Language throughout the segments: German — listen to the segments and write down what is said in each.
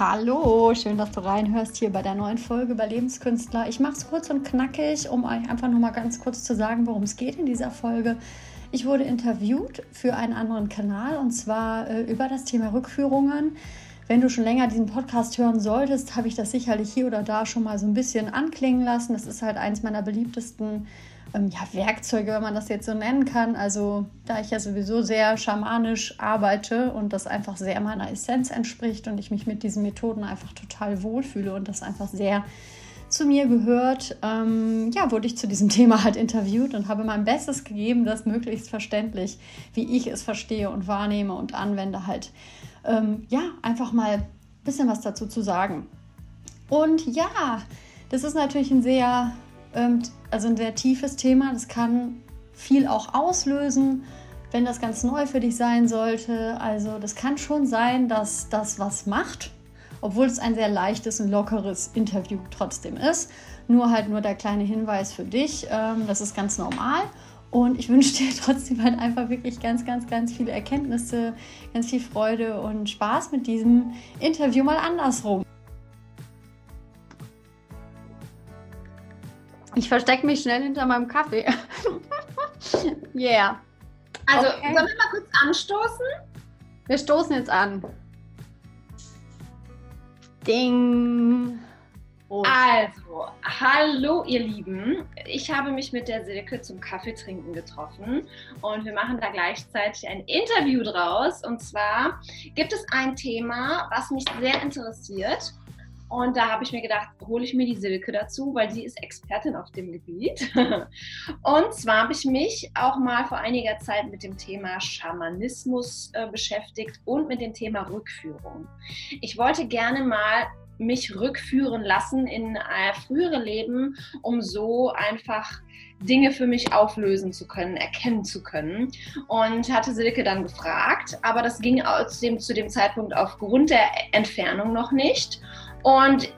Hallo, schön, dass du reinhörst hier bei der neuen Folge über Lebenskünstler. Ich mache es kurz und knackig, um euch einfach nur mal ganz kurz zu sagen, worum es geht in dieser Folge. Ich wurde interviewt für einen anderen Kanal und zwar äh, über das Thema Rückführungen. Wenn du schon länger diesen Podcast hören solltest, habe ich das sicherlich hier oder da schon mal so ein bisschen anklingen lassen. Das ist halt eins meiner beliebtesten ähm, ja, Werkzeuge, wenn man das jetzt so nennen kann. Also da ich ja sowieso sehr schamanisch arbeite und das einfach sehr meiner Essenz entspricht und ich mich mit diesen Methoden einfach total wohlfühle und das einfach sehr zu mir gehört, ähm, ja, wurde ich zu diesem Thema halt interviewt und habe mein Bestes gegeben, das möglichst verständlich, wie ich es verstehe und wahrnehme und anwende, halt, ähm, ja, einfach mal ein bisschen was dazu zu sagen. Und ja, das ist natürlich ein sehr ähm, also ein sehr tiefes Thema. Das kann viel auch auslösen, wenn das ganz neu für dich sein sollte. Also das kann schon sein, dass das was macht, obwohl es ein sehr leichtes und lockeres Interview trotzdem ist. Nur halt nur der kleine Hinweis für dich, ähm, das ist ganz normal. Und ich wünsche dir trotzdem halt einfach wirklich ganz, ganz, ganz viele Erkenntnisse, ganz viel Freude und Spaß mit diesem Interview mal andersrum. Ich verstecke mich schnell hinter meinem Kaffee. yeah. Also, okay. sollen wir mal kurz anstoßen? Wir stoßen jetzt an. Ding. Prost. Also, hallo ihr Lieben. Ich habe mich mit der Silke zum Kaffeetrinken getroffen und wir machen da gleichzeitig ein Interview draus. Und zwar gibt es ein Thema, was mich sehr interessiert. Und da habe ich mir gedacht, hole ich mir die Silke dazu, weil sie ist Expertin auf dem Gebiet. Und zwar habe ich mich auch mal vor einiger Zeit mit dem Thema Schamanismus äh, beschäftigt und mit dem Thema Rückführung. Ich wollte gerne mal mich rückführen lassen in äh, frühere Leben, um so einfach Dinge für mich auflösen zu können, erkennen zu können. Und hatte Silke dann gefragt, aber das ging dem, zu dem Zeitpunkt aufgrund der Entfernung noch nicht. Und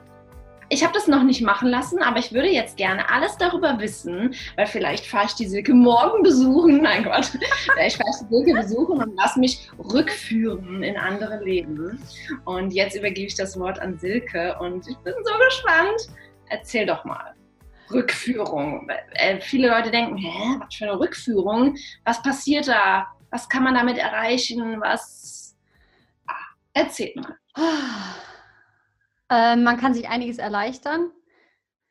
ich habe das noch nicht machen lassen, aber ich würde jetzt gerne alles darüber wissen, weil vielleicht fahre ich die Silke morgen besuchen. Nein Gott, vielleicht fahre ich die Silke besuchen und lass mich rückführen in andere Leben. Und jetzt übergebe ich das Wort an Silke und ich bin so gespannt. Erzähl doch mal. Rückführung. Äh, viele Leute denken, hä, was für eine Rückführung? Was passiert da? Was kann man damit erreichen? Was? Ah, erzähl mal. Ähm, man kann sich einiges erleichtern.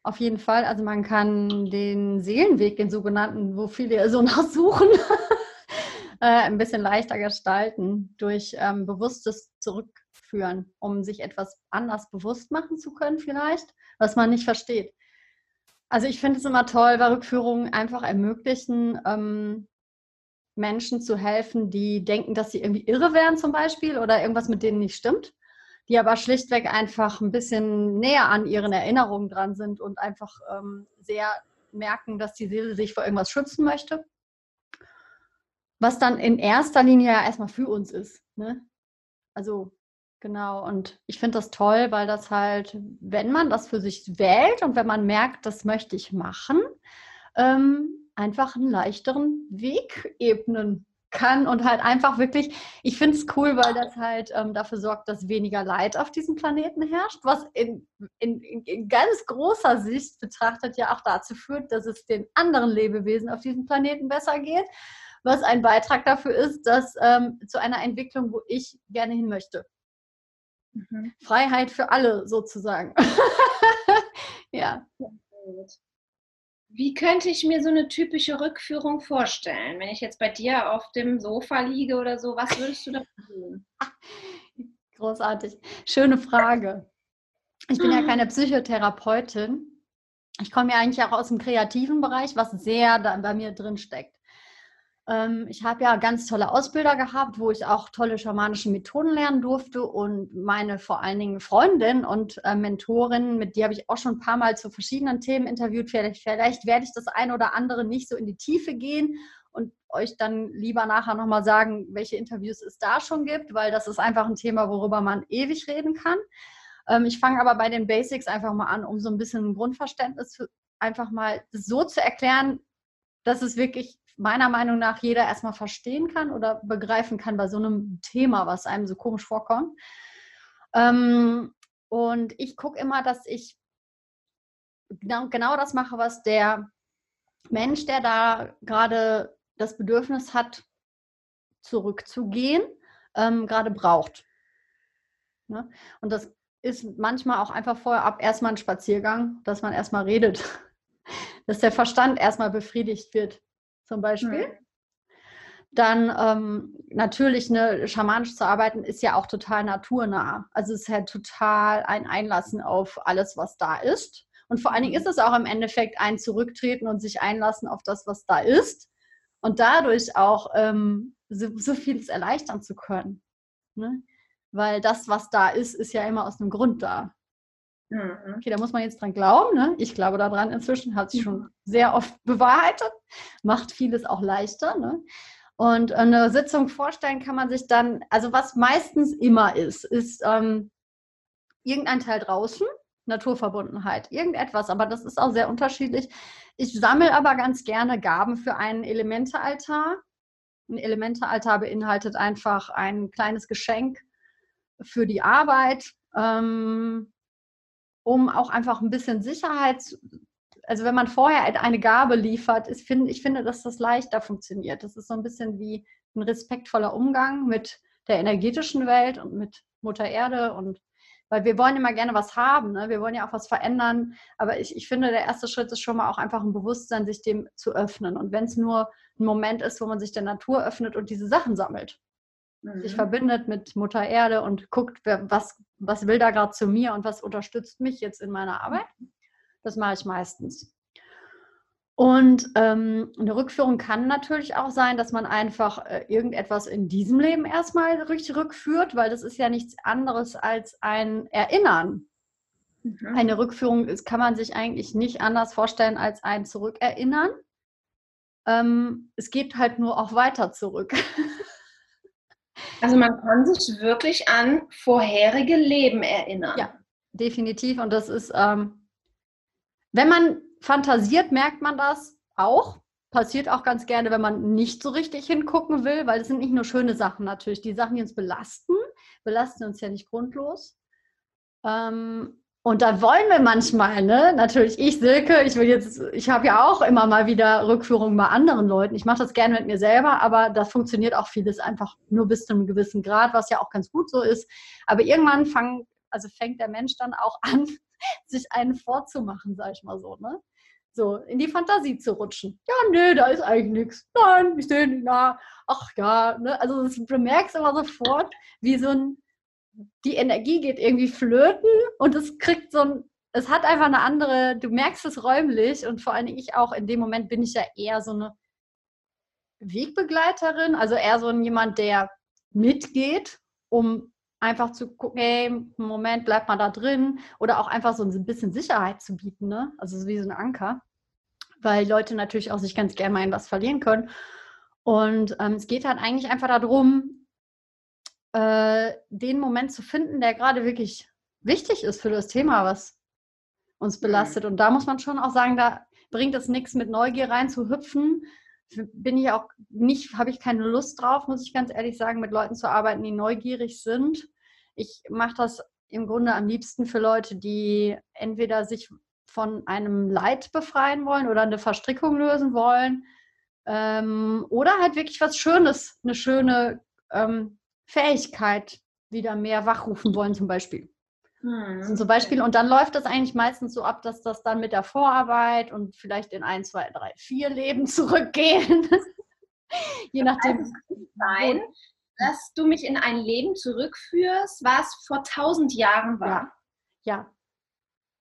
Auf jeden Fall. Also man kann den Seelenweg, den sogenannten, wo viele so nachsuchen, äh, ein bisschen leichter gestalten durch ähm, bewusstes Zurückführen, um sich etwas anders bewusst machen zu können vielleicht, was man nicht versteht. Also ich finde es immer toll, weil Rückführungen einfach ermöglichen, ähm, Menschen zu helfen, die denken, dass sie irgendwie irre wären zum Beispiel oder irgendwas mit denen nicht stimmt die aber schlichtweg einfach ein bisschen näher an ihren Erinnerungen dran sind und einfach ähm, sehr merken, dass die Seele sich vor irgendwas schützen möchte. Was dann in erster Linie ja erstmal für uns ist. Ne? Also genau, und ich finde das toll, weil das halt, wenn man das für sich wählt und wenn man merkt, das möchte ich machen, ähm, einfach einen leichteren Weg ebnen kann und halt einfach wirklich, ich finde es cool, weil das halt ähm, dafür sorgt, dass weniger Leid auf diesem Planeten herrscht, was in, in, in, ganz großer Sicht betrachtet ja auch dazu führt, dass es den anderen Lebewesen auf diesem Planeten besser geht, was ein Beitrag dafür ist, dass ähm, zu einer Entwicklung, wo ich gerne hin möchte. Mhm. Freiheit für alle sozusagen. ja. Wie könnte ich mir so eine typische Rückführung vorstellen? Wenn ich jetzt bei dir auf dem Sofa liege oder so, was würdest du da tun? Großartig. Schöne Frage. Ich bin ja keine Psychotherapeutin. Ich komme ja eigentlich auch aus dem kreativen Bereich, was sehr bei mir drin steckt. Ähm, ich habe ja ganz tolle Ausbilder gehabt, wo ich auch tolle schamanische Methoden lernen durfte und meine vor allen Dingen Freundin und äh, Mentorin, mit die habe ich auch schon ein paar Mal zu verschiedenen Themen interviewt. Vielleicht, vielleicht werde ich das eine oder andere nicht so in die Tiefe gehen und euch dann lieber nachher nochmal sagen, welche Interviews es da schon gibt, weil das ist einfach ein Thema, worüber man ewig reden kann. Ähm, ich fange aber bei den Basics einfach mal an, um so ein bisschen ein Grundverständnis einfach mal so zu erklären, dass es wirklich meiner Meinung nach jeder erstmal verstehen kann oder begreifen kann bei so einem Thema, was einem so komisch vorkommt. Ähm, Und ich gucke immer, dass ich genau, genau das mache, was der Mensch, der da gerade das Bedürfnis hat, zurückzugehen, ähm, gerade braucht. Ne? Und das ist manchmal auch einfach vorher ab erstmal ein Spaziergang, dass man erstmal redet, dass der Verstand erstmal befriedigt wird, zum Beispiel. Mhm. Dann ähm, natürlich ne, schamanisch zu arbeiten ist ja auch total naturnah. Also es ist halt total ein Einlassen auf alles, was da ist. Und vor allen Dingen ist es auch im Endeffekt ein Zurücktreten und sich einlassen auf das, was da ist. Und dadurch auch ähm, so, so vieles erleichtern zu können. Ne? Weil das, was da ist, ist ja immer aus einem Grund da. Mhm. Okay, da muss man jetzt dran glauben. Ne? Ich glaube daran inzwischen, hat sich schon sehr oft bewahrheitet, macht vieles auch leichter. Ne? Und eine Sitzung vorstellen kann man sich dann, also was meistens immer ist, ist ähm, irgendein Teil draußen, Naturverbundenheit, irgendetwas, aber das ist auch sehr unterschiedlich. Ich sammle aber ganz gerne Gaben für einen Elementealtar. Ein Elementealtar beinhaltet einfach ein kleines Geschenk für die Arbeit, ähm, um auch einfach ein bisschen Sicherheit, also wenn man vorher eine Gabe liefert, ist, find, ich finde, dass das leichter funktioniert. Das ist so ein bisschen wie ein respektvoller Umgang mit der energetischen Welt und mit Mutter Erde und weil wir wollen immer gerne was haben, ne? wir wollen ja auch was verändern, aber ich, ich finde, der erste Schritt ist schon mal auch einfach ein Bewusstsein, sich dem zu öffnen und wenn es nur ein Moment ist, wo man sich der Natur öffnet und diese Sachen sammelt mhm. sich verbindet mit Mutter Erde und guckt, was, was will da gerade zu mir und was unterstützt mich jetzt in meiner Arbeit. Das mache ich meistens. Und ähm, eine Rückführung kann natürlich auch sein, dass man einfach äh, irgendetwas in diesem Leben erstmal rückführt, weil das ist ja nichts anderes als ein Erinnern. Mhm. Eine Rückführung ist, kann man sich eigentlich nicht anders vorstellen als ein Zurückerinnern. Ähm, es geht halt nur auch weiter zurück. Also man kann sich wirklich an vorherige Leben erinnern. Ja, definitiv. Und das ist, ähm, wenn man fantasiert, merkt man das auch. Passiert auch ganz gerne, wenn man nicht so richtig hingucken will, weil es sind nicht nur schöne Sachen natürlich. Die Sachen, die uns belasten, belasten uns ja nicht grundlos. Ähm, und da wollen wir manchmal, ne? Natürlich, ich, Silke, ich will jetzt, ich habe ja auch immer mal wieder Rückführungen bei anderen Leuten. Ich mache das gerne mit mir selber, aber das funktioniert auch vieles einfach nur bis zu einem gewissen Grad, was ja auch ganz gut so ist. Aber irgendwann fang, also fängt der Mensch dann auch an, sich einen vorzumachen, sag ich mal so, ne? So, in die Fantasie zu rutschen. Ja, nee, da ist eigentlich nichts. Nein, ich sehe nicht nah. Ach ja, ne? Also du merkst immer sofort, wie so ein die Energie geht irgendwie flöten und es kriegt so ein, es hat einfach eine andere, du merkst es räumlich und vor allen Dingen ich auch, in dem Moment bin ich ja eher so eine Wegbegleiterin, also eher so jemand, der mitgeht, um einfach zu gucken, hey, Moment, bleibt mal da drin oder auch einfach so ein bisschen Sicherheit zu bieten, ne? also wie so ein Anker, weil Leute natürlich auch sich ganz gerne mal in was verlieren können. Und ähm, es geht halt eigentlich einfach darum, äh, den Moment zu finden, der gerade wirklich wichtig ist für das Thema, was uns mhm. belastet. Und da muss man schon auch sagen, da bringt es nichts mit Neugier rein zu hüpfen. Bin ich auch nicht, habe ich keine Lust drauf, muss ich ganz ehrlich sagen, mit Leuten zu arbeiten, die neugierig sind. Ich mache das im Grunde am liebsten für Leute, die entweder sich von einem Leid befreien wollen oder eine Verstrickung lösen wollen ähm, oder halt wirklich was Schönes, eine schöne ähm, Fähigkeit wieder mehr wachrufen wollen, zum Beispiel. Das sind so Beispiele. Und dann läuft das eigentlich meistens so ab, dass das dann mit der Vorarbeit und vielleicht in ein, zwei, drei, vier Leben zurückgehen. Je nachdem. Sein, dass du mich in ein Leben zurückführst, was vor tausend Jahren war. Ja. ja.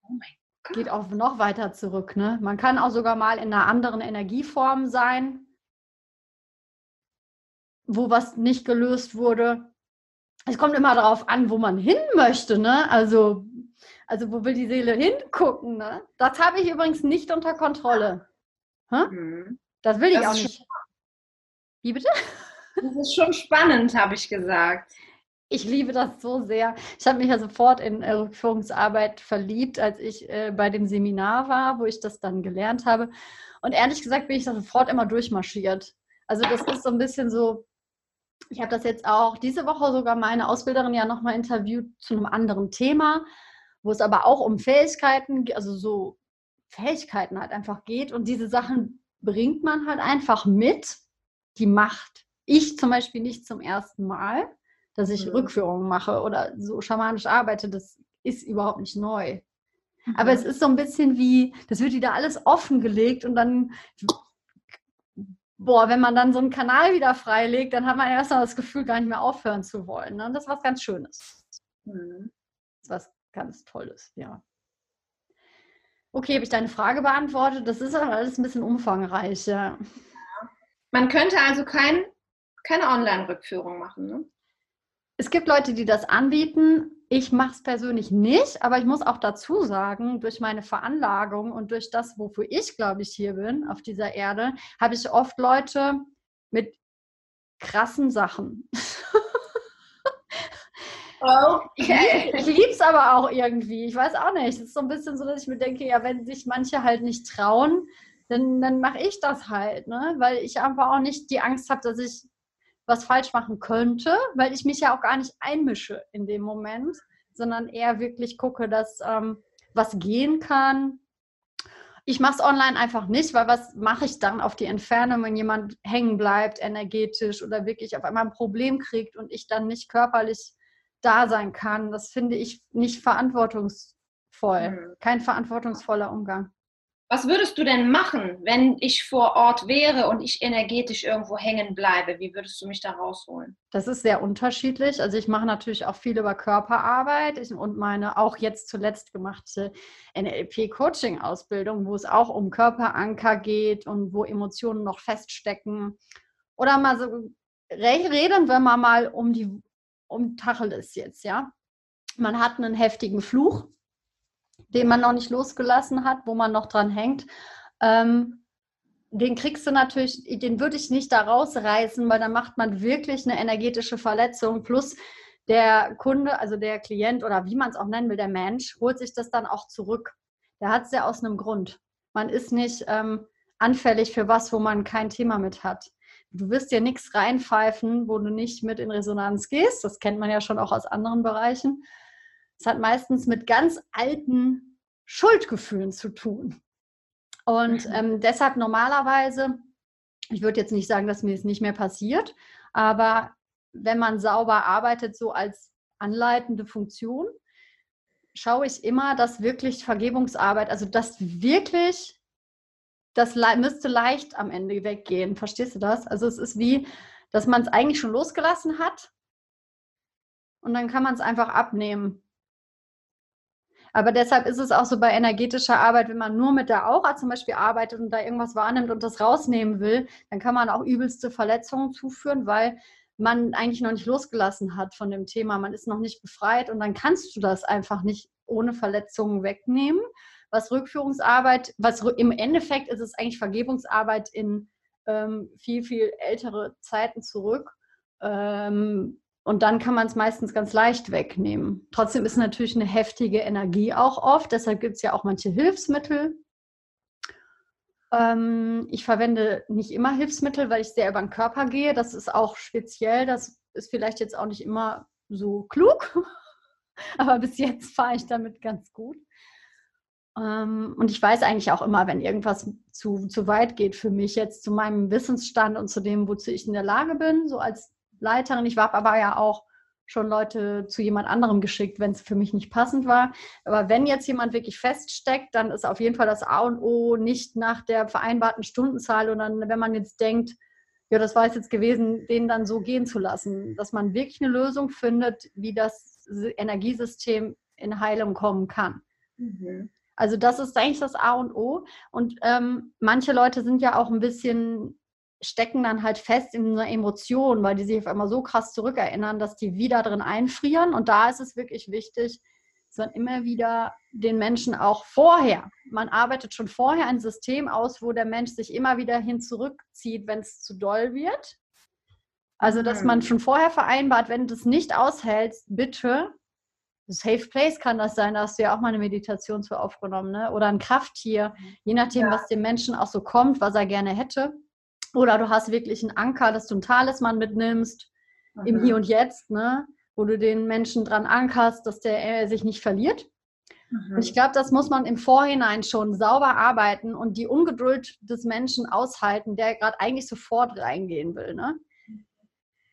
Oh mein Gott. Geht auch noch weiter zurück. Ne? Man kann auch sogar mal in einer anderen Energieform sein wo was nicht gelöst wurde. Es kommt immer darauf an, wo man hin möchte, ne? Also, also wo will die Seele hingucken, ne? Das habe ich übrigens nicht unter Kontrolle. Mhm. Das will ich das auch nicht. Wie bitte? Das ist schon spannend, habe ich gesagt. Ich liebe das so sehr. Ich habe mich ja sofort in Rückführungsarbeit verliebt, als ich äh, bei dem Seminar war, wo ich das dann gelernt habe. Und ehrlich gesagt bin ich da sofort immer durchmarschiert. Also das ist so ein bisschen so, ich habe das jetzt auch diese Woche sogar meine Ausbilderin ja nochmal interviewt zu einem anderen Thema. wo es aber auch um Fähigkeiten, also so Fähigkeiten halt einfach geht. Und diese Sachen bringt man halt einfach mit, die macht ich zum Beispiel nicht zum ersten Mal, dass ich mhm. Rückführungen mache oder so schamanisch arbeite. Das ist überhaupt nicht neu. Mhm. Aber es ist so ein bisschen wie, das wird wieder alles offengelegt und dann, boah, wenn man dann so einen Kanal wieder freilegt, dann hat man erstmal das Gefühl, gar nicht mehr aufhören zu wollen. Ne? Und das ist was ganz Schönes. Mhm. Das ist was ganz Tolles, ja. Okay, habe ich deine Frage beantwortet? Das ist aber alles ein bisschen umfangreich, ja. Man könnte also kein keine Online-Rückführung machen. Ne? Es gibt Leute, die das anbieten. Ich mache es persönlich nicht, aber ich muss auch dazu sagen, durch meine Veranlagung und durch das, wofür ich, glaube ich, hier bin auf dieser Erde, habe ich oft Leute mit krassen Sachen. Okay. Ich liebe es aber auch irgendwie. Ich weiß auch nicht. Es ist so ein bisschen so, dass ich mir denke, ja, wenn sich manche halt nicht trauen, dann, dann mache ich das halt, ne? Weil ich einfach auch nicht die Angst habe, dass ich was falsch machen könnte, weil ich mich ja auch gar nicht einmische in dem Moment, sondern eher wirklich gucke, dass ähm, was gehen kann. Ich mache es online einfach nicht, weil was mache ich dann auf die Entfernung, wenn jemand hängen bleibt, energetisch oder wirklich auf einmal ein Problem kriegt und ich dann nicht körperlich da sein kann. Das finde ich nicht verantwortungsvoll. Mhm. Kein verantwortungsvoller Umgang. Was würdest du denn machen, wenn ich vor Ort wäre und ich energetisch irgendwo hängen bleibe? Wie würdest du mich da rausholen? Das ist sehr unterschiedlich. Also ich mache natürlich auch viel über Körperarbeit und meine auch jetzt zuletzt gemachte NLP-Coaching-Ausbildung, wo es auch um Körperanker geht und wo Emotionen noch feststecken. Oder mal so reden wir mal um die um Tacheles jetzt, ja. Man hat einen heftigen Fluch, den man noch nicht losgelassen hat, wo man noch dran hängt. Ähm, den kriegst du natürlich, den würde ich nicht da rausreißen, weil dann macht man wirklich eine energetische Verletzung. Plus der Kunde, also der Klient oder wie man es auch nennen will, der Mensch, holt sich das dann auch zurück. Der hat es ja aus einem Grund. Man ist nicht ähm, anfällig für was, wo man kein Thema mit hat. Du wirst dir nichts reinpfeifen, wo du nicht mit in Resonanz gehst. Das kennt man ja schon auch aus anderen Bereichen. Es hat meistens mit ganz alten Schuldgefühlen zu tun. Und mhm. ähm, deshalb normalerweise, ich würde jetzt nicht sagen, dass mir es nicht mehr passiert, aber wenn man sauber arbeitet, so als anleitende Funktion, schaue ich immer, dass wirklich Vergebungsarbeit, also dass wirklich, das müsste leicht am Ende weggehen. Verstehst du das? Also es ist wie, dass man es eigentlich schon losgelassen hat und dann kann man es einfach abnehmen. Aber deshalb ist es auch so bei energetischer Arbeit, wenn man nur mit der Aura zum Beispiel arbeitet und da irgendwas wahrnimmt und das rausnehmen will, dann kann man auch übelste Verletzungen zuführen, weil man eigentlich noch nicht losgelassen hat von dem Thema. Man ist noch nicht befreit und dann kannst du das einfach nicht ohne Verletzungen wegnehmen. Was Rückführungsarbeit, was im Endeffekt ist es eigentlich Vergebungsarbeit in ähm, viel, viel ältere Zeiten zurück. Ähm, und dann kann man es meistens ganz leicht wegnehmen. Trotzdem ist natürlich eine heftige Energie auch oft. Deshalb gibt es ja auch manche Hilfsmittel. Ähm, ich verwende nicht immer Hilfsmittel, weil ich sehr über den Körper gehe. Das ist auch speziell. Das ist vielleicht jetzt auch nicht immer so klug. Aber bis jetzt fahre ich damit ganz gut. Ähm, und ich weiß eigentlich auch immer, wenn irgendwas zu, zu weit geht für mich, jetzt zu meinem Wissensstand und zu dem, wozu ich in der Lage bin, so als Leiterin. Ich habe aber ja auch schon Leute zu jemand anderem geschickt, wenn es für mich nicht passend war. Aber wenn jetzt jemand wirklich feststeckt, dann ist auf jeden Fall das A und O nicht nach der vereinbarten Stundenzahl und dann, wenn man jetzt denkt, ja, das war es jetzt gewesen, den dann so gehen zu lassen, dass man wirklich eine Lösung findet, wie das Energiesystem in Heilung kommen kann. Mhm. Also das ist eigentlich das A und O. Und ähm, manche Leute sind ja auch ein bisschen stecken dann halt fest in einer Emotion, weil die sich auf einmal so krass zurückerinnern, dass die wieder drin einfrieren. Und da ist es wirklich wichtig, sondern immer wieder den Menschen auch vorher. Man arbeitet schon vorher ein System aus, wo der Mensch sich immer wieder hin zurückzieht, wenn es zu doll wird. Also, dass man mhm. schon vorher vereinbart, wenn du es nicht aushältst, bitte, Safe Place kann das sein, da hast du ja auch mal eine Meditation zu aufgenommen, ne? oder ein Krafttier, je nachdem, ja. was dem Menschen auch so kommt, was er gerne hätte. Oder du hast wirklich einen Anker, dass du einen Talisman mitnimmst mhm. im Hier und Jetzt, ne? wo du den Menschen dran ankerst, dass der äh, sich nicht verliert. Mhm. Und ich glaube, das muss man im Vorhinein schon sauber arbeiten und die Ungeduld des Menschen aushalten, der gerade eigentlich sofort reingehen will. Ne?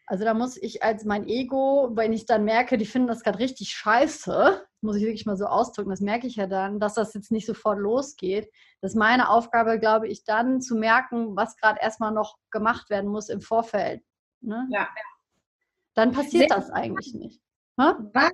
Also da muss ich als mein Ego, wenn ich dann merke, die finden das gerade richtig scheiße, muss ich wirklich mal so ausdrücken, das merke ich ja dann, dass das jetzt nicht sofort losgeht. Das ist meine Aufgabe, glaube ich, dann zu merken, was gerade erstmal noch gemacht werden muss im Vorfeld. Ne? Ja. Dann passiert Sehr das eigentlich nicht. Weil,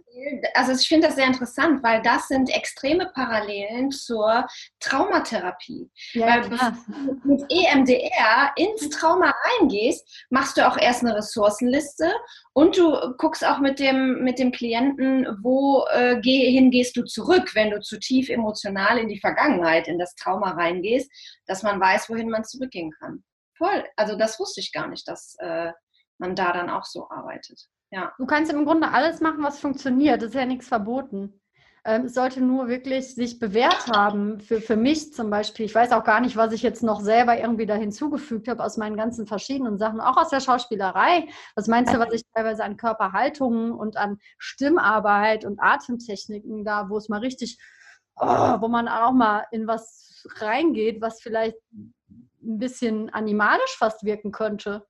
also ich finde das sehr interessant, weil das sind extreme Parallelen zur Traumatherapie. Ja, weil klar. du mit EMDR ins Trauma reingehst, machst du auch erst eine Ressourcenliste und du guckst auch mit dem, mit dem Klienten, wo äh, hin gehst du zurück, wenn du zu tief emotional in die Vergangenheit, in das Trauma reingehst, dass man weiß, wohin man zurückgehen kann. Voll. Also das wusste ich gar nicht, dass äh, man da dann auch so arbeitet. Ja. Du kannst im Grunde alles machen, was funktioniert. Das ist ja nichts verboten. Ähm, es sollte nur wirklich sich bewährt haben. Für, für mich zum Beispiel. Ich weiß auch gar nicht, was ich jetzt noch selber irgendwie da hinzugefügt habe aus meinen ganzen verschiedenen Sachen, auch aus der Schauspielerei. Was meinst du, was ich teilweise an Körperhaltungen und an Stimmarbeit und Atemtechniken da, wo es mal richtig, oh, wo man auch mal in was reingeht, was vielleicht ein bisschen animalisch fast wirken könnte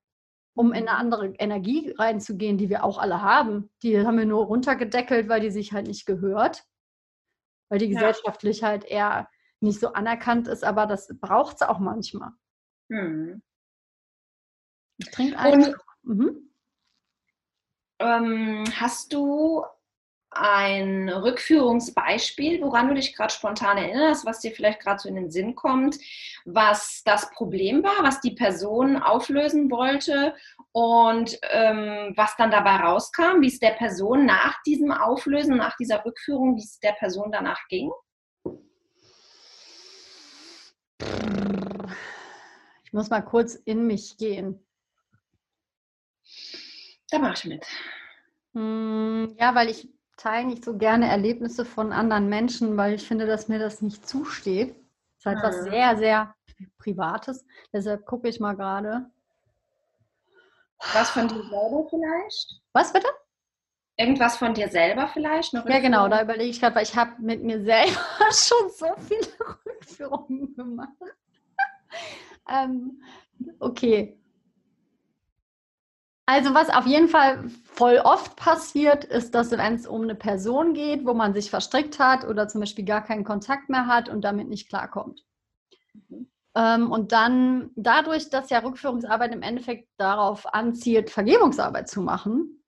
um in eine andere Energie reinzugehen, die wir auch alle haben. Die haben wir nur runtergedeckelt, weil die sich halt nicht gehört, weil die gesellschaftlich ja. halt eher nicht so anerkannt ist, aber das braucht es auch manchmal. Hm. Ich trinke einen. Mhm. Ähm, hast du ein Rückführungsbeispiel, woran du dich gerade spontan erinnerst, was dir vielleicht gerade so in den Sinn kommt, was das Problem war, was die Person auflösen wollte und ähm, was dann dabei rauskam, wie es der Person nach diesem Auflösen, nach dieser Rückführung, wie es der Person danach ging? Ich muss mal kurz in mich gehen. Da mache ich mit. Hm, ja, weil ich teile nicht so gerne Erlebnisse von anderen Menschen, weil ich finde, dass mir das nicht zusteht. Das ist halt mhm. was sehr, sehr Privates. Deshalb gucke ich mal gerade. Was von dir selber vielleicht? Was bitte? Irgendwas von dir selber vielleicht? ja, genau, da überlege ich gerade, weil ich habe mit mir selber schon so viele Rückführungen gemacht. ähm, okay, also was auf jeden Fall voll oft passiert, ist, dass wenn es um eine Person geht, wo man sich verstrickt hat oder zum Beispiel gar keinen Kontakt mehr hat und damit nicht klarkommt. Mhm. Ähm, und dann dadurch, dass ja Rückführungsarbeit im Endeffekt darauf anzielt, Vergebungsarbeit zu machen.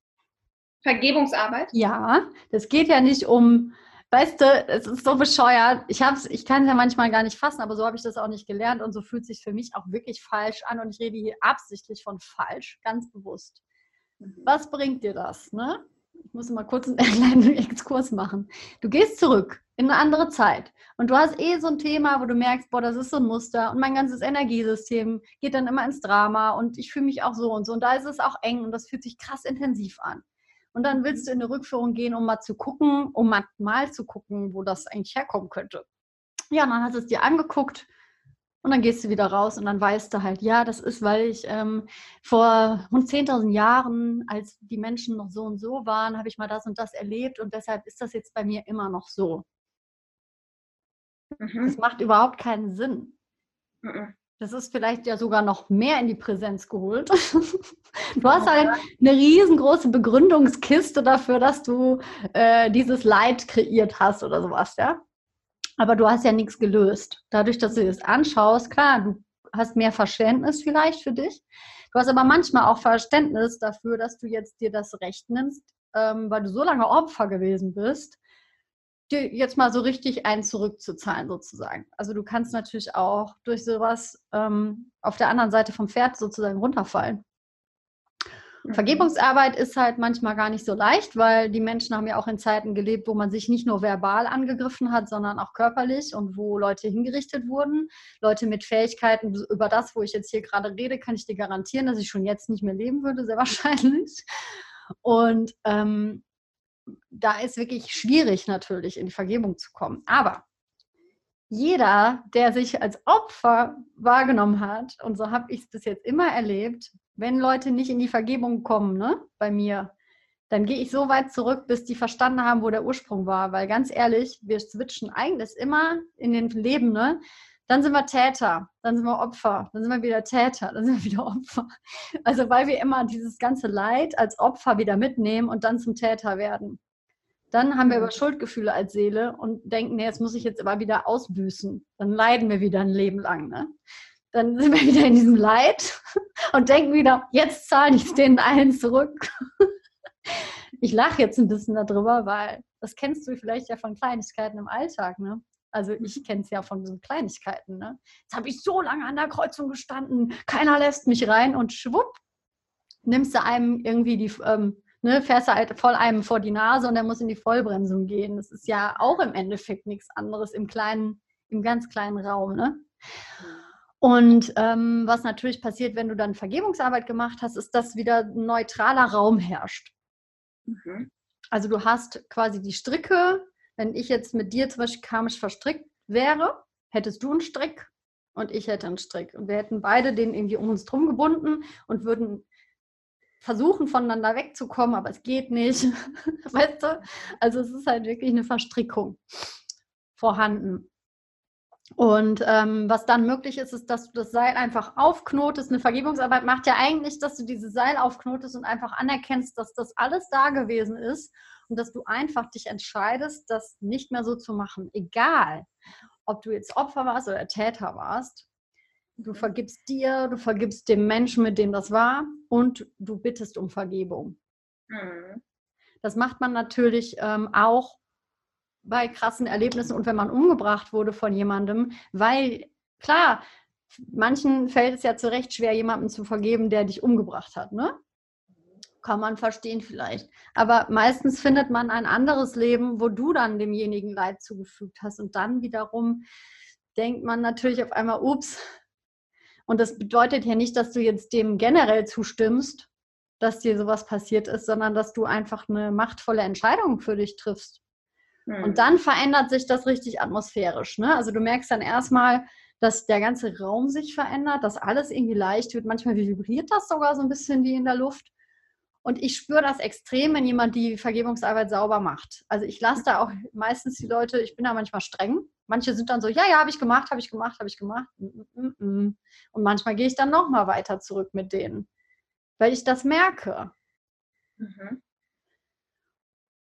Vergebungsarbeit? Ja, das geht ja nicht um weißt du, es ist so bescheuert. Ich, ich kann es ja manchmal gar nicht fassen, aber so habe ich das auch nicht gelernt und so fühlt es sich für mich auch wirklich falsch an und ich rede hier absichtlich von falsch, ganz bewusst. Mhm. Was bringt dir das? Ne? Ich muss mal kurz einen kleinen Exkurs machen. Du gehst zurück in eine andere Zeit und du hast eh so ein Thema, wo du merkst, boah, das ist so ein Muster und mein ganzes Energiesystem geht dann immer ins Drama und ich fühle mich auch so und so und da ist es auch eng und das fühlt sich krass intensiv an. Und dann willst du in eine Rückführung gehen, um mal zu gucken, um mal, zu gucken, wo das eigentlich herkommen könnte. Ja, und dann hast du es dir angeguckt und dann gehst du wieder raus und dann weißt du halt, ja, das ist, weil ich ähm, vor rund 10.000 Jahren, als die Menschen noch so und so waren, habe ich mal das und das erlebt und deshalb ist das jetzt bei mir immer noch so. Mhm. Das macht überhaupt keinen Sinn. Mhm. Das ist vielleicht ja sogar noch mehr in die Präsenz geholt. Du hast halt eine riesengroße Begründungskiste dafür, dass du äh, dieses Leid kreiert hast oder sowas, ja. Aber du hast ja nichts gelöst. Dadurch, dass du das anschaust, klar, du hast mehr Verständnis vielleicht für dich. Du hast aber manchmal auch Verständnis dafür, dass du jetzt dir das Recht nimmst, ähm, weil du so lange Opfer gewesen bist, dir jetzt mal so richtig ein zurückzuzahlen sozusagen. Also du kannst natürlich auch durch sowas ähm, auf der anderen Seite vom Pferd sozusagen runterfallen. Mhm. Vergebungsarbeit ist halt manchmal gar nicht so leicht, weil die Menschen haben ja auch in Zeiten gelebt, wo man sich nicht nur verbal angegriffen hat, sondern auch körperlich und wo Leute hingerichtet wurden. Leute mit Fähigkeiten, über das, wo ich jetzt hier gerade rede, kann ich dir garantieren, dass ich schon jetzt nicht mehr leben würde, sehr wahrscheinlich. Und ähm, da ist wirklich schwierig natürlich in die Vergebung zu kommen. Aber jeder, der sich als Opfer wahrgenommen hat, und so habe ich es bis jetzt immer erlebt, wenn Leute nicht in die Vergebung kommen, ne, bei mir, dann gehe ich so weit zurück, bis die verstanden haben, wo der Ursprung war. Weil ganz ehrlich, wir switchen eigentlich immer in den Leben, ne? Dann sind wir Täter, dann sind wir Opfer, dann sind wir wieder Täter, dann sind wir wieder Opfer. Also weil wir immer dieses ganze Leid als Opfer wieder mitnehmen und dann zum Täter werden. Dann haben wir aber mhm. Schuldgefühle als Seele und denken, nee, jetzt muss ich jetzt aber wieder ausbüßen. Dann leiden wir wieder ein Leben lang. Ne? Dann sind wir wieder in diesem Leid und denken wieder, jetzt zahle ich es denen allen zurück. Ich lache jetzt ein bisschen darüber, weil das kennst du vielleicht ja von Kleinigkeiten im Alltag. Ne? Also ich kenne es ja von so Kleinigkeiten. Ne? Jetzt habe ich so lange an der Kreuzung gestanden, keiner lässt mich rein und schwupp, nimmst du einem irgendwie die ähm, ne, fährst du halt voll einem vor die Nase und er muss in die Vollbremsung gehen. Das ist ja auch im Endeffekt nichts anderes im kleinen, im ganz kleinen Raum. Ne? Und ähm, was natürlich passiert, wenn du dann Vergebungsarbeit gemacht hast, ist, dass wieder ein neutraler Raum herrscht. Mhm. Also du hast quasi die Stricke. Wenn ich jetzt mit dir zum Beispiel karmisch verstrickt wäre, hättest du einen Strick und ich hätte einen Strick. Und wir hätten beide den irgendwie um uns drum gebunden und würden versuchen, voneinander wegzukommen, aber es geht nicht. weißt du? Also es ist halt wirklich eine Verstrickung vorhanden. Und ähm, was dann möglich ist, ist, dass du das Seil einfach aufknotest. Eine Vergebungsarbeit macht ja eigentlich, dass du dieses Seil aufknotest und einfach anerkennst, dass das alles da gewesen ist und dass du einfach dich entscheidest, das nicht mehr so zu machen. Egal, ob du jetzt Opfer warst oder Täter warst. Du vergibst dir, du vergibst dem Menschen, mit dem das war und du bittest um Vergebung. Mhm. Das macht man natürlich ähm, auch bei krassen Erlebnissen und wenn man umgebracht wurde von jemandem, weil klar, manchen fällt es ja zurecht schwer, jemandem zu vergeben, der dich umgebracht hat, ne? Kann man verstehen vielleicht. Aber meistens findet man ein anderes Leben, wo du dann demjenigen Leid zugefügt hast. Und dann wiederum denkt man natürlich auf einmal, ups, und das bedeutet ja nicht, dass du jetzt dem generell zustimmst, dass dir sowas passiert ist, sondern dass du einfach eine machtvolle Entscheidung für dich triffst. Hm. Und dann verändert sich das richtig atmosphärisch. Ne? Also du merkst dann erstmal, dass der ganze Raum sich verändert, dass alles irgendwie leicht wird. Manchmal vibriert das sogar so ein bisschen wie in der Luft. Und ich spüre das extrem, wenn jemand die Vergebungsarbeit sauber macht. Also ich lasse da auch meistens die Leute, ich bin da manchmal streng. Manche sind dann so, ja, ja, habe ich gemacht, habe ich gemacht, habe ich gemacht. Mm, mm, mm, Und manchmal gehe ich dann nochmal weiter zurück mit denen, weil ich das merke. Mhm.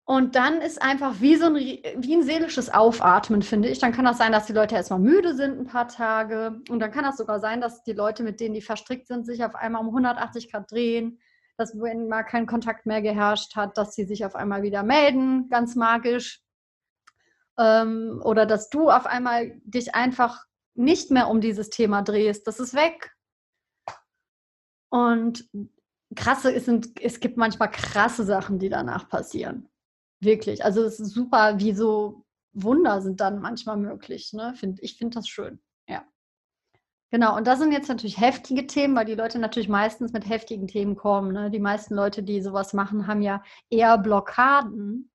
Und dann ist einfach wie so ein, wie ein seelisches Aufatmen, finde ich. Dann kann das sein, dass die Leute erstmal müde sind ein paar Tage. Und dann kann das sogar sein, dass die Leute, mit denen die verstrickt sind, sich auf einmal um 180 Grad drehen dass wenn mal kein Kontakt mehr geherrscht hat, dass sie sich auf einmal wieder melden, ganz magisch. Ähm, oder dass du auf einmal dich einfach nicht mehr um dieses Thema drehst. Das ist weg. Und krasse, es, sind, es gibt manchmal krasse Sachen, die danach passieren. Wirklich. Also es ist super, wie so Wunder sind dann manchmal möglich. Ne? ich finde das schön. Genau, und das sind jetzt natürlich heftige Themen, weil die Leute natürlich meistens mit heftigen Themen kommen. Ne? Die meisten Leute, die sowas machen, haben ja eher Blockaden,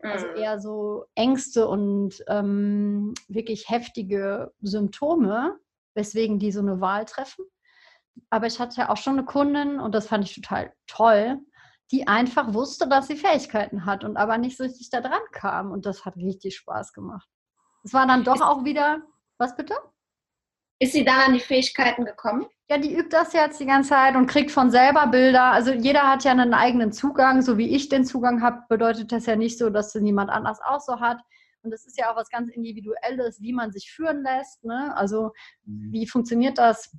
also mhm. eher so Ängste und ähm, wirklich heftige Symptome, weswegen die so eine Wahl treffen. Aber ich hatte ja auch schon eine Kundin, und das fand ich total toll, die einfach wusste, dass sie Fähigkeiten hat und aber nicht so richtig da dran kam. Und das hat richtig Spaß gemacht. Es war dann doch auch wieder, was bitte? Ist sie da an die Fähigkeiten gekommen? Ja, die übt das jetzt die ganze Zeit und kriegt von selber Bilder. Also jeder hat ja einen eigenen Zugang. So wie ich den Zugang habe, bedeutet das ja nicht so, dass niemand anders auch so hat. Und das ist ja auch was ganz Individuelles, wie man sich führen lässt. Ne? Also mhm. wie funktioniert das,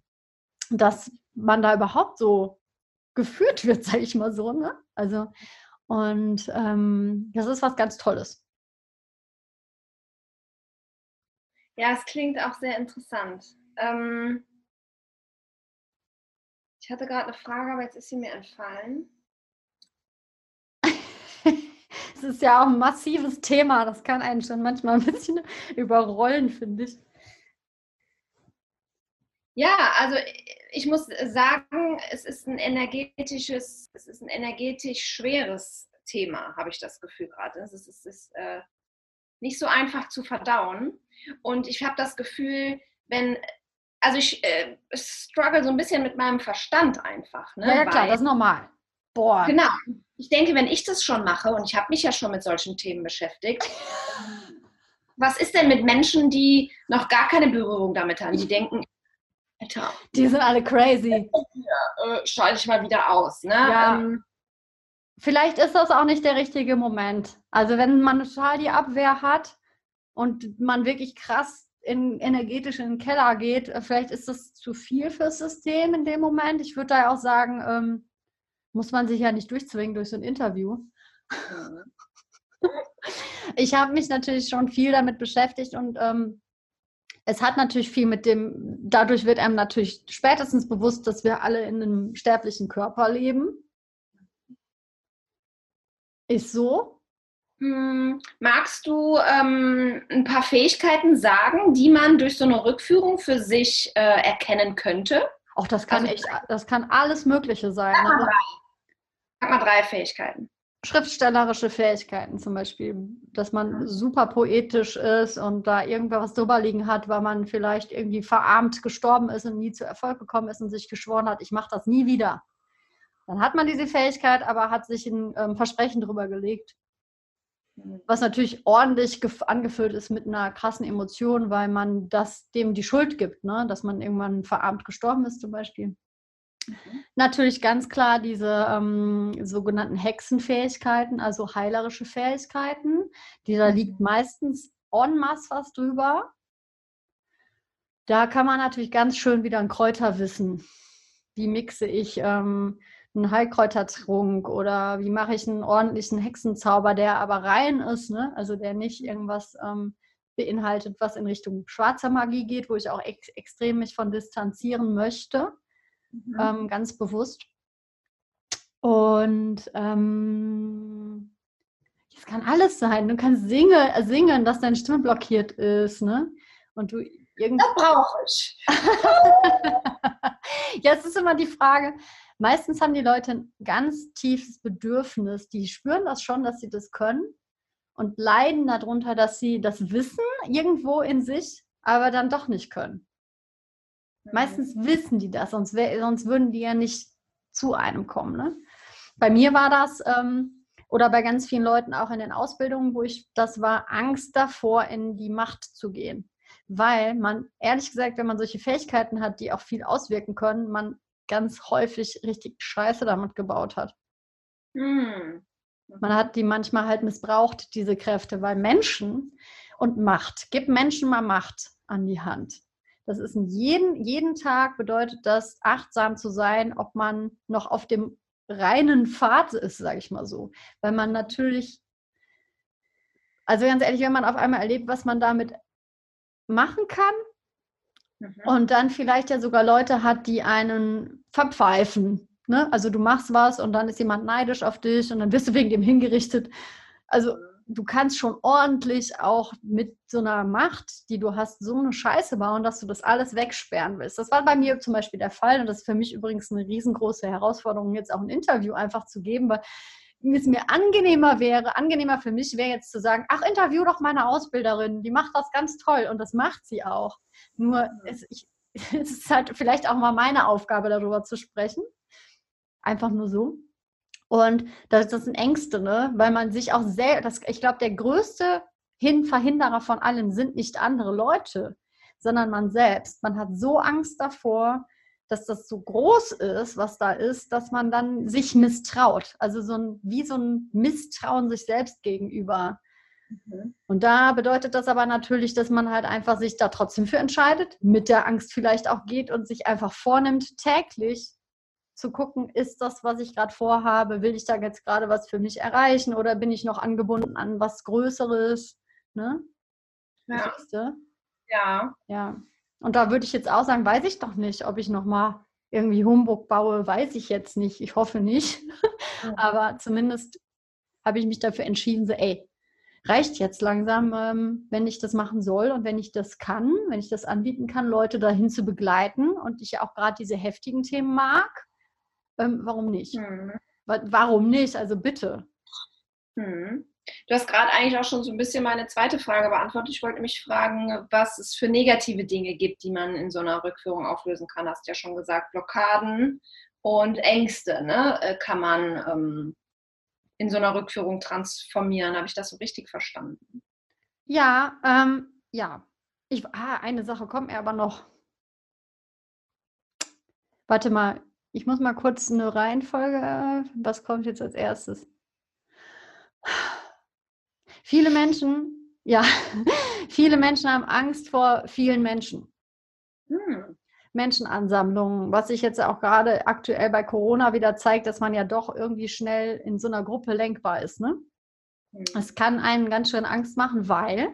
dass man da überhaupt so geführt wird, sage ich mal so. Ne? Also und ähm, das ist was ganz Tolles. Ja, es klingt auch sehr interessant. Ähm, ich hatte gerade eine Frage, aber jetzt ist sie mir entfallen. Es ist ja auch ein massives Thema. Das kann einen schon manchmal ein bisschen überrollen, finde ich. Ja, also ich muss sagen, es ist ein energetisches, es ist ein energetisch schweres Thema, habe ich das Gefühl gerade. Es ist, es ist äh, nicht so einfach zu verdauen. Und ich habe das Gefühl, wenn also ich äh, struggle so ein bisschen mit meinem Verstand einfach. Ne? Ja, ja klar, Weil, das ist normal. Boah. Genau. Ich denke, wenn ich das schon mache, und ich habe mich ja schon mit solchen Themen beschäftigt, was ist denn mit Menschen, die noch gar keine Berührung damit haben? Die denken, Alter. Die sind alle crazy. Ja, äh, schalte ich mal wieder aus. Ne? Ja. Ähm, Vielleicht ist das auch nicht der richtige Moment. Also wenn man total die Abwehr hat und man wirklich krass in, energetisch in den Keller geht, äh, vielleicht ist das zu viel fürs System in dem Moment. Ich würde da auch sagen, ähm, muss man sich ja nicht durchzwingen durch so ein Interview. ich habe mich natürlich schon viel damit beschäftigt und ähm, es hat natürlich viel mit dem, dadurch wird einem natürlich spätestens bewusst, dass wir alle in einem sterblichen Körper leben. Ist so. Hm, magst du ähm, ein paar Fähigkeiten sagen, die man durch so eine Rückführung für sich äh, erkennen könnte? Auch das kann also, echt, das kann alles Mögliche sein. Sag mal, ne? sag mal drei Fähigkeiten schriftstellerische Fähigkeiten zum Beispiel, dass man mhm. super poetisch ist und da irgendwas drüber liegen hat, weil man vielleicht irgendwie verarmt gestorben ist und nie zu Erfolg gekommen ist und sich geschworen hat, ich mache das nie wieder. Dann hat man diese Fähigkeit, aber hat sich ein ähm, Versprechen drüber gelegt. Was natürlich ordentlich angefüllt ist mit einer krassen Emotion, weil man das dem die Schuld gibt, ne? dass man irgendwann verarmt gestorben ist zum Beispiel. Mhm. Natürlich ganz klar diese ähm, sogenannten Hexenfähigkeiten, also heilerische Fähigkeiten. Die da liegt mhm. meistens en masse was drüber. Da kann man natürlich ganz schön wieder ein Kräuterwissen. Wie mixe ich ähm, einen Heilkräutertrunk oder wie mache ich einen ordentlichen Hexenzauber, der aber rein ist, ne? also der nicht irgendwas ähm, beinhaltet, was in Richtung schwarzer Magie geht, wo ich auch ex extrem mich von distanzieren möchte mhm. ähm, ganz bewusst. Und ähm, es kann alles sein. Du kannst singen, singen, dass deine Stimme blockiert ist, ne? Und du irgendwie. Das brauche ich. ja, es ist immer die Frage. Meistens haben die Leute ein ganz tiefes Bedürfnis. Die spüren das schon, dass sie das können und leiden darunter, dass sie das wissen irgendwo in sich, aber dann doch nicht können. Meistens wissen die das, sonst, sonst würden die ja nicht zu einem kommen. Ne? Bei mir war das, ähm, oder bei ganz vielen Leuten auch in den Ausbildungen, wo ich das war, Angst davor, in die Macht zu gehen. Weil man, ehrlich gesagt, wenn man solche Fähigkeiten hat, die auch viel auswirken können, man ganz häufig richtig Scheiße damit gebaut hat. Hm. Man hat die manchmal halt missbraucht, diese Kräfte, weil Menschen und Macht, gib Menschen mal Macht an die Hand. Das ist jeden, jeden Tag bedeutet das, achtsam zu sein, ob man noch auf dem reinen Pfad ist, sage ich mal so. Weil man natürlich, also ganz ehrlich, wenn man auf einmal erlebt, was man damit machen kann mhm. und dann vielleicht ja sogar Leute hat, die einen verpfeifen. Ne? Also du machst was und dann ist jemand neidisch auf dich und dann wirst du wegen dem hingerichtet. Also du kannst schon ordentlich auch mit so einer Macht, die du hast, so eine Scheiße bauen, dass du das alles wegsperren willst. Das war bei mir zum Beispiel der Fall und das ist für mich übrigens eine riesengroße Herausforderung, jetzt auch ein Interview einfach zu geben, weil es mir angenehmer wäre, angenehmer für mich wäre jetzt zu sagen, ach, interview doch meine Ausbilderin, die macht das ganz toll und das macht sie auch. Nur es, ich, es ist halt vielleicht auch mal meine Aufgabe, darüber zu sprechen. Einfach nur so. Und das, das sind Ängste, ne? weil man sich auch sehr, das, ich glaube, der größte Hin Verhinderer von allen sind nicht andere Leute, sondern man selbst. Man hat so Angst davor, dass das so groß ist, was da ist, dass man dann sich misstraut. Also so ein, wie so ein Misstrauen sich selbst gegenüber. Mhm. Und da bedeutet das aber natürlich, dass man halt einfach sich da trotzdem für entscheidet, mit der Angst vielleicht auch geht und sich einfach vornimmt, täglich zu gucken, ist das, was ich gerade vorhabe, will ich da jetzt gerade was für mich erreichen oder bin ich noch angebunden an was Größeres? Ne? Ja. Ja. Ja. Und da würde ich jetzt auch sagen, weiß ich doch nicht, ob ich nochmal irgendwie Humbug baue, weiß ich jetzt nicht. Ich hoffe nicht. Ja. Aber zumindest habe ich mich dafür entschieden, so, ey, reicht jetzt langsam, ähm, wenn ich das machen soll und wenn ich das kann, wenn ich das anbieten kann, Leute dahin zu begleiten und ich auch gerade diese heftigen Themen mag, ähm, warum nicht? Hm. Warum nicht? Also bitte. Hm. Du hast gerade eigentlich auch schon so ein bisschen meine zweite Frage beantwortet. Ich wollte mich fragen, was es für negative Dinge gibt, die man in so einer Rückführung auflösen kann. Hast ja schon gesagt, Blockaden und Ängste ne, äh, kann man ähm, in so einer Rückführung transformieren. Habe ich das so richtig verstanden? Ja, ähm, ja. Ich, ah, eine Sache kommt mir aber noch. Warte mal, ich muss mal kurz eine Reihenfolge. Äh, was kommt jetzt als erstes? Viele Menschen, ja, viele Menschen haben Angst vor vielen Menschen. Hm. Menschenansammlungen, was sich jetzt auch gerade aktuell bei Corona wieder zeigt, dass man ja doch irgendwie schnell in so einer Gruppe lenkbar ist. Ne? Hm. Es kann einen ganz schön Angst machen, weil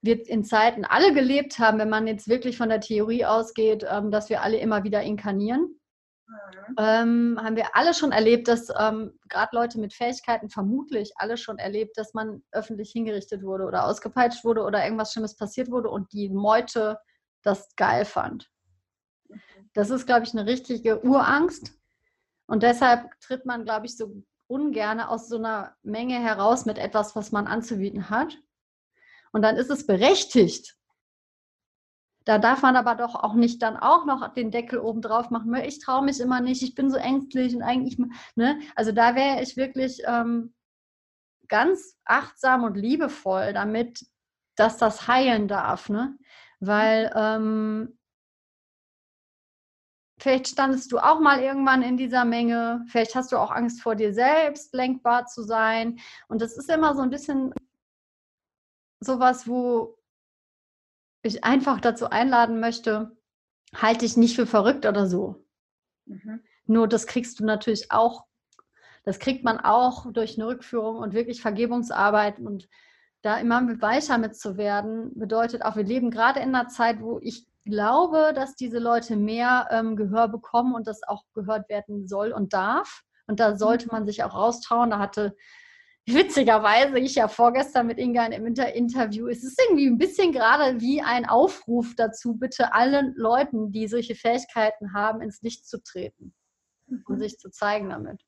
wir in Zeiten alle gelebt haben, wenn man jetzt wirklich von der Theorie ausgeht, ähm, dass wir alle immer wieder inkarnieren. Mhm. Ähm, haben wir alle schon erlebt, dass ähm, gerade Leute mit Fähigkeiten vermutlich alle schon erlebt, dass man öffentlich hingerichtet wurde oder ausgepeitscht wurde oder irgendwas Schlimmes passiert wurde und die Meute das geil fand. Mhm. Das ist, glaube ich, eine richtige Urangst. Und deshalb tritt man, glaube ich, so ungern aus so einer Menge heraus mit etwas, was man anzubieten hat. Und dann ist es berechtigt. Da darf man aber doch auch nicht dann auch noch den Deckel oben drauf machen. Ich traue mich immer nicht, ich bin so ängstlich und eigentlich, ne? Also da wäre ich wirklich ähm, ganz achtsam und liebevoll damit, dass das heilen darf, ne? Weil ähm, vielleicht standest du auch mal irgendwann in dieser Menge, vielleicht hast du auch Angst vor dir selbst, lenkbar zu sein. Und das ist immer so ein bisschen sowas, wo ich einfach dazu einladen möchte, halte dich nicht für verrückt oder so. Mhm. Nur das kriegst du natürlich auch, das kriegt man auch durch eine Rückführung und wirklich Vergebungsarbeit und da immer weicher mit zu werden, bedeutet auch, wir leben gerade in einer Zeit, wo ich glaube, dass diese Leute mehr ähm, Gehör bekommen und das auch gehört werden soll und darf. Und da sollte mhm. man sich auch raustrauen. Da hatte witzigerweise ich ja vorgestern mit Inga im Interview, es ist irgendwie ein bisschen gerade wie ein Aufruf dazu, bitte allen Leuten, die solche Fähigkeiten haben, ins Licht zu treten mhm. und sich zu zeigen damit.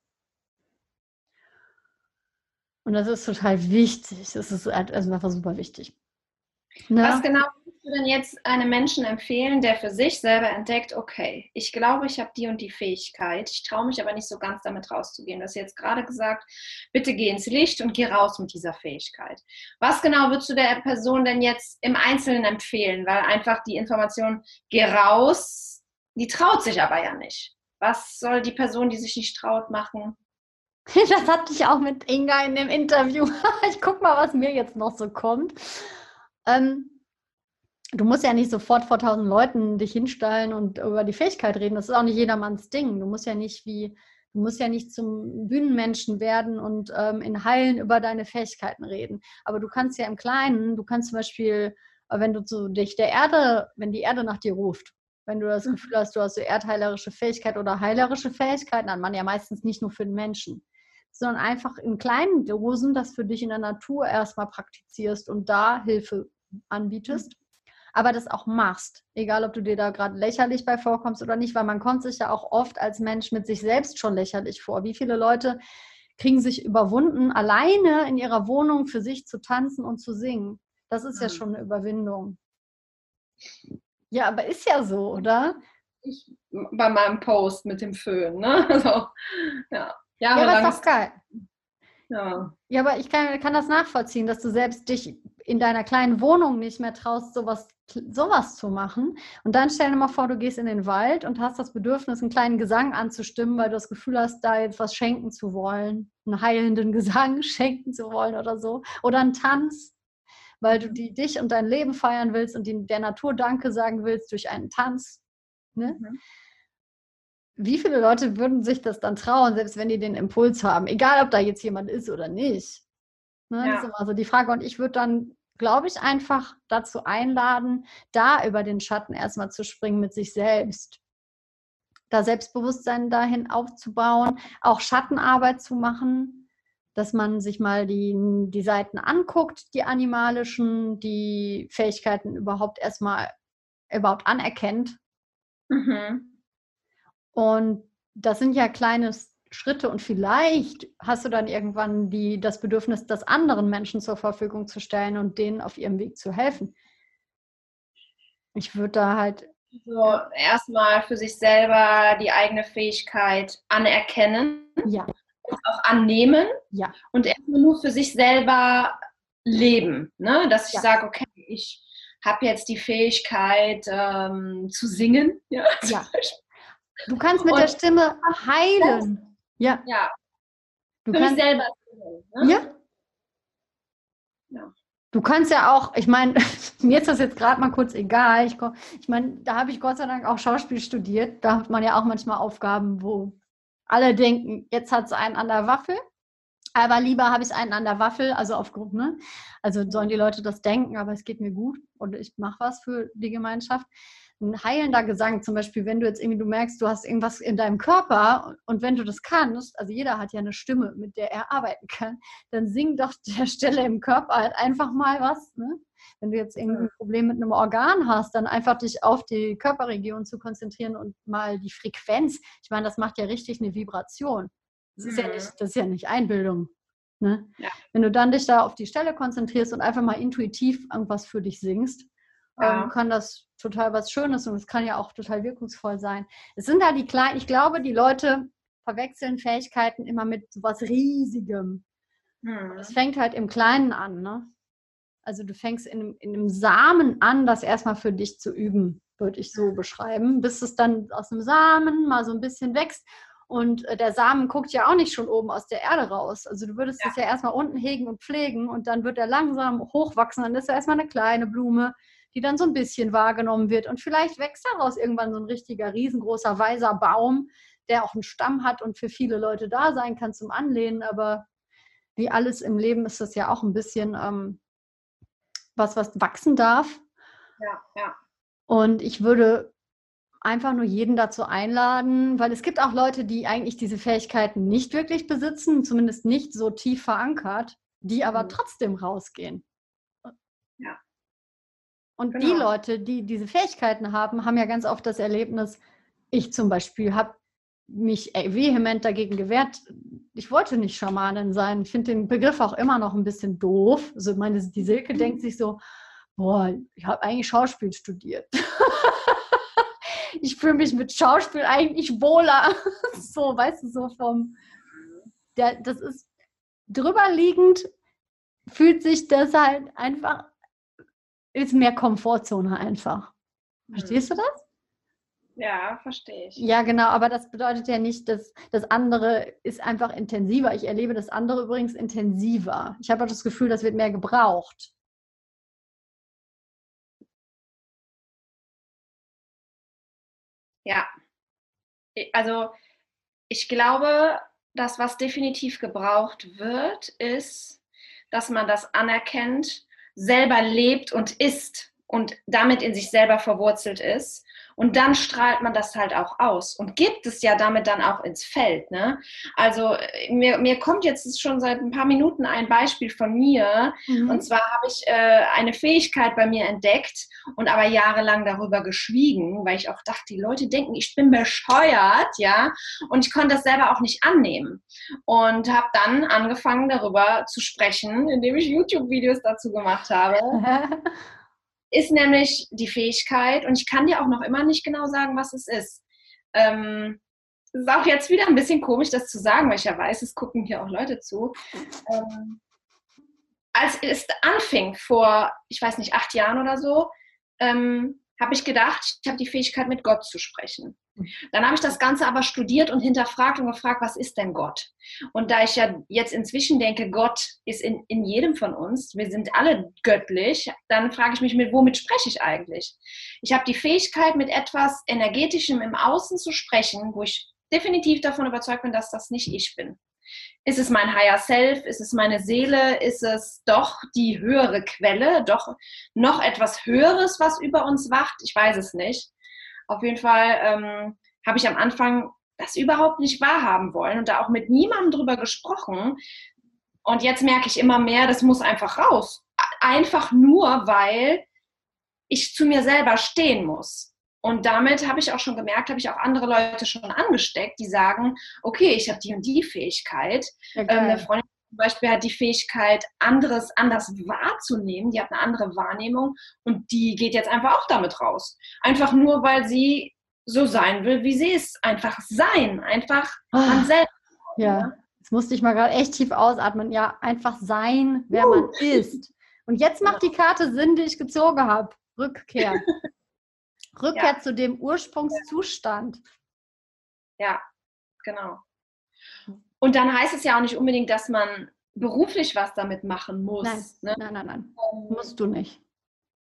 Und das ist total wichtig. Das ist halt einfach super wichtig. Na? Was genau würdest du denn jetzt einem Menschen empfehlen, der für sich selber entdeckt, okay, ich glaube, ich habe die und die Fähigkeit, ich traue mich aber nicht so ganz damit rauszugehen. Du hast jetzt gerade gesagt, bitte geh ins Licht und geh raus mit dieser Fähigkeit. Was genau würdest du der Person denn jetzt im Einzelnen empfehlen? Weil einfach die Information, geh raus, die traut sich aber ja nicht. Was soll die Person, die sich nicht traut, machen? Das hatte ich auch mit Inga in dem Interview. Ich gucke mal, was mir jetzt noch so kommt. Ähm, du musst ja nicht sofort vor tausend Leuten dich hinstellen und über die Fähigkeit reden. Das ist auch nicht jedermanns Ding. Du musst ja nicht wie, du musst ja nicht zum Bühnenmenschen werden und ähm, in Heilen über deine Fähigkeiten reden. Aber du kannst ja im Kleinen, du kannst zum Beispiel, äh, wenn du zu dich der Erde, wenn die Erde nach dir ruft, wenn du das mhm. Gefühl hast, du hast so erdheilerische Fähigkeit oder heilerische Fähigkeiten, dann man ja meistens nicht nur für den Menschen sondern einfach in kleinen Dosen das für dich in der Natur erstmal praktizierst und da Hilfe anbietest. Mhm. Aber das auch machst, egal ob du dir da gerade lächerlich bei vorkommst oder nicht, weil man kommt sich ja auch oft als Mensch mit sich selbst schon lächerlich vor. Wie viele Leute kriegen sich überwunden, alleine in ihrer Wohnung für sich zu tanzen und zu singen? Das ist ja mhm. schon eine Überwindung. Ja, aber ist ja so, oder? Ich, bei meinem Post mit dem Föhn, ne? Also, ja. Ja, aber ist doch geil. Ja. ja, aber ich kann, kann das nachvollziehen, dass du selbst dich in deiner kleinen Wohnung nicht mehr traust, sowas, sowas zu machen. Und dann stell dir mal vor, du gehst in den Wald und hast das Bedürfnis, einen kleinen Gesang anzustimmen, weil du das Gefühl hast, da jetzt was schenken zu wollen, einen heilenden Gesang schenken zu wollen oder so. Oder einen Tanz, weil du die, dich und dein Leben feiern willst und die, der Natur Danke sagen willst durch einen Tanz. Ne? Mhm wie viele Leute würden sich das dann trauen, selbst wenn die den Impuls haben, egal ob da jetzt jemand ist oder nicht. Ne? Ja. Das ist immer so die Frage. Und ich würde dann, glaube ich, einfach dazu einladen, da über den Schatten erstmal zu springen mit sich selbst. Da Selbstbewusstsein dahin aufzubauen, auch Schattenarbeit zu machen, dass man sich mal die, die Seiten anguckt, die animalischen, die Fähigkeiten überhaupt erstmal überhaupt anerkennt. Mhm und das sind ja kleine Schritte und vielleicht hast du dann irgendwann die, das Bedürfnis, das anderen Menschen zur Verfügung zu stellen und denen auf ihrem Weg zu helfen. Ich würde da halt Also erstmal für sich selber die eigene Fähigkeit anerkennen, Ja, auch annehmen ja, und erstmal nur für sich selber leben. Ne? Dass ich Ja. sage, okay, ich habe jetzt die Fähigkeit ähm, zu singen. Ja, Ja. Du kannst mit Und- der Stimme heilen. Ja, ja du für mich kannst, selber singen. Ne? ja. Ja. Du kannst ja auch, ich meine, mir ist das jetzt gerade mal kurz egal. Ich, ich meine, da habe ich Gott sei Dank auch Schauspiel studiert. Da hat man ja auch manchmal Aufgaben, wo alle denken, jetzt hat es einen an der Waffel. Aber lieber habe ich einen an der Waffel, also aufgrund, ne? Also sollen die Leute das denken, aber es geht mir gut und ich mache was für die Gemeinschaft. Ein heilender Gesang, zum Beispiel, wenn du jetzt irgendwie, du merkst, du hast irgendwas in deinem Körper und wenn du das kannst, also jeder hat ja eine Stimme, mit der er arbeiten kann, dann sing doch der Stelle im Körper halt einfach mal was. Ne? Wenn du jetzt irgendwie ein Problem mit einem Organ hast, dann einfach dich auf die Körperregion zu konzentrieren und mal die Frequenz. Ich meine, das macht ja richtig eine Vibration. Das ist ja Mhm. nicht, das ist ja nicht Einbildung. Ne? Ja. Wenn du dann dich da auf die Stelle konzentrierst und einfach mal intuitiv irgendwas für dich singst, Ja. ähm, kann das total was Schönes und es kann ja auch total wirkungsvoll sein. Es sind halt die kleinen, ich glaube, die Leute verwechseln Fähigkeiten immer mit sowas Riesigem. Hm. Es fängt halt im Kleinen an, ne? Also du fängst in, einem- in einem Samen an, das erstmal für dich zu üben, würde ich so beschreiben, bis es dann aus dem Samen mal so ein bisschen wächst. Und äh, der Samen guckt ja auch nicht schon oben aus der Erde raus. Also du würdest es ja erstmal unten hegen und pflegen und dann wird er langsam hochwachsen. Dann ist er erstmal eine kleine Blume, die dann so ein bisschen wahrgenommen wird. Und vielleicht wächst daraus irgendwann so ein richtiger, riesengroßer, weiser Baum, der auch einen Stamm hat und für viele Leute da sein kann zum Anlehnen. Aber wie alles im Leben ist das ja auch ein bisschen ähm, was, was wachsen darf. Ja, ja. Und ich würde einfach nur jeden dazu einladen, weil es gibt auch Leute, die eigentlich diese Fähigkeiten nicht wirklich besitzen, zumindest nicht so tief verankert, die aber Mhm. trotzdem rausgehen. Und die Genau. Leute, die diese Fähigkeiten haben, haben ja ganz oft das Erlebnis, ich zum Beispiel habe mich äh, vehement dagegen gewehrt. Ich wollte nicht Schamanin sein. Ich finde den Begriff auch immer noch ein bisschen doof. Also meine, die Silke denkt sich so, boah, ich habe eigentlich Schauspiel studiert. ich fühle mich mit Schauspiel eigentlich wohler. so, weißt du, so vom, der, das ist drüber liegend, fühlt sich das halt einfach, ist mehr Komfortzone einfach. Verstehst du das? Ja, verstehe ich. Ja, genau, aber das bedeutet ja nicht, dass das andere ist einfach intensiver. Ich erlebe das andere übrigens intensiver. Ich habe auch das Gefühl, das wird mehr gebraucht. Ja. Also ich glaube, das, was definitiv gebraucht wird, ist, dass man das anerkennt, selber lebt und ist und damit in sich selber verwurzelt ist. Und dann strahlt man das halt auch aus und gibt es ja damit dann auch ins Feld. Ne? Also äh, mir, mir kommt jetzt schon seit ein paar Minuten ein Beispiel von mir. Mhm. Und zwar habe ich äh, eine Fähigkeit bei mir entdeckt und aber jahrelang darüber geschwiegen, weil ich auch dachte, die Leute denken, ich bin bescheuert, ja. Und ich konnte das selber auch nicht annehmen. Und habe dann angefangen, darüber zu sprechen, indem ich YouTube-Videos dazu gemacht habe. Ist nämlich die Fähigkeit, und ich kann dir auch noch immer nicht genau sagen, was es ist. Ähm, es ist auch jetzt wieder ein bisschen komisch, das zu sagen, weil ich ja weiß, es gucken hier auch Leute zu. Ähm, als es anfing, vor, ich weiß nicht, acht Jahren oder so, ähm, habe ich gedacht, ich habe die Fähigkeit, mit Gott zu sprechen. Dann habe ich das Ganze aber studiert und hinterfragt und gefragt, was ist denn Gott? Und da ich ja jetzt inzwischen denke, Gott ist in, in jedem von uns, wir sind alle göttlich, dann frage ich mich, mit womit spreche ich eigentlich? Ich habe die Fähigkeit, mit etwas Energetischem im Außen zu sprechen, wo ich definitiv davon überzeugt bin, dass das nicht ich bin. Ist es mein Higher Self? Ist es meine Seele? Ist es doch die höhere Quelle? Doch noch etwas Höheres, was über uns wacht? Ich weiß es nicht. Auf jeden Fall ähm, habe ich am Anfang das überhaupt nicht wahrhaben wollen und da auch mit niemandem drüber gesprochen. Und jetzt merke ich immer mehr, das muss einfach raus. Einfach nur, weil ich zu mir selber stehen muss. Und damit habe ich auch schon gemerkt, habe ich auch andere Leute schon angesteckt, die sagen, okay, ich habe die und die Fähigkeit. Ja, Ähm, eine. Freundin zum Beispiel hat die Fähigkeit, anderes anders wahrzunehmen, die hat eine andere Wahrnehmung und die geht jetzt einfach auch damit raus. Einfach nur, weil sie so sein will, wie sie ist. Einfach sein, einfach oh, man selbst. Ja, jetzt musste ich mal gerade echt tief ausatmen. Ja, einfach sein, wer uh. man ist. Und jetzt macht die Karte Sinn, die ich gezogen habe. Rückkehr. Rückkehr ja. zu dem Ursprungszustand. Ja, genau. Und dann heißt es ja auch nicht unbedingt, dass man beruflich was damit machen muss. Nein, ne? nein, nein, nein. Ähm, Musst du nicht.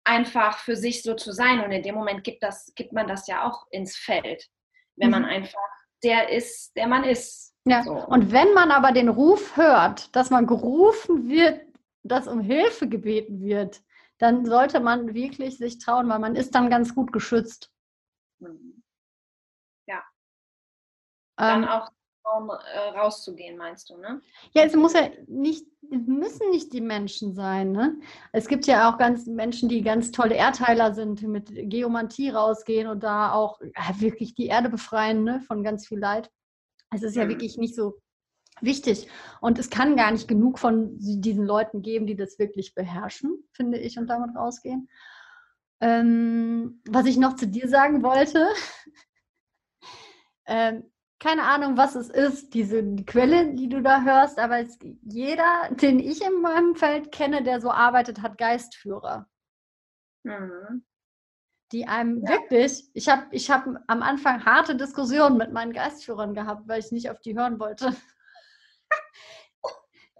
Einfach für sich so zu sein. Und in dem Moment gibt, das, gibt man das ja auch ins Feld. Wenn mhm. man einfach der ist, der man ist. Ja. So. Und wenn man aber den Ruf hört, dass man gerufen wird, dass um Hilfe gebeten wird, dann sollte man wirklich sich trauen, weil man ist dann ganz gut geschützt. Mhm. Ja. Dann ähm, auch äh, rauszugehen, meinst du, ne? Ja, es muss ja nicht, müssen nicht die Menschen sein, ne? Es gibt ja auch ganz Menschen, die ganz tolle Erdheiler sind, mit Geomantie rausgehen und da auch ja, wirklich die Erde befreien, ne? Von ganz viel Leid. Es ist ja mhm. wirklich nicht so wichtig. Und es kann gar nicht genug von diesen Leuten geben, die das wirklich beherrschen, finde ich, und damit rausgehen. Ähm, was ich noch zu dir sagen wollte, ähm, keine Ahnung, was es ist, diese Quelle, die du da hörst, aber es, jeder, den ich in meinem Feld kenne, der so arbeitet, hat Geistführer. Mhm. Die einem ja. wirklich, ich habe ich hab am Anfang harte Diskussionen mit meinen Geistführern gehabt, weil ich nicht auf die hören wollte.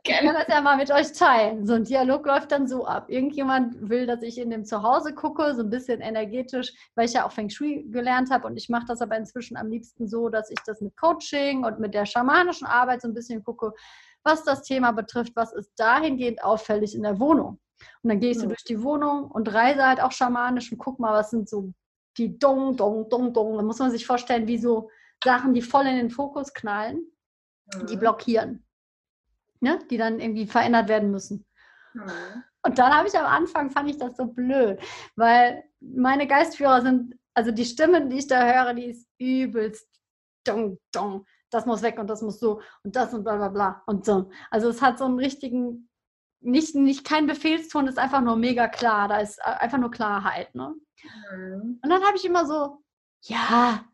Ich kann das ja mal mit euch teilen. So ein Dialog läuft dann so ab. Irgendjemand will, dass ich in dem Zuhause gucke, so ein bisschen energetisch, weil ich ja auch Feng Shui gelernt habe und ich mache das aber inzwischen am liebsten so, dass ich das mit Coaching und mit der schamanischen Arbeit so ein bisschen gucke, was das Thema betrifft, was ist dahingehend auffällig in der Wohnung. Und dann gehe ich so mhm. durch die Wohnung und reise halt auch schamanisch und guck mal, was sind so die Dong, Dong, Dong, Dong. Da muss man sich vorstellen, wie so Sachen, die voll in den Fokus knallen, mhm. die blockieren ne? die dann irgendwie verändert werden müssen. Mhm. Und dann habe ich am Anfang, fand ich das so blöd, weil meine Geistführer sind, also die Stimme, die ich da höre, die ist übelst dong, dong. Das muss weg und das muss so und das und bla bla bla und so. Also es hat so einen richtigen, nicht, nicht kein Befehlston, ist einfach nur mega klar. Da ist einfach nur Klarheit. Ne? Mhm. Und dann habe ich immer so, ja,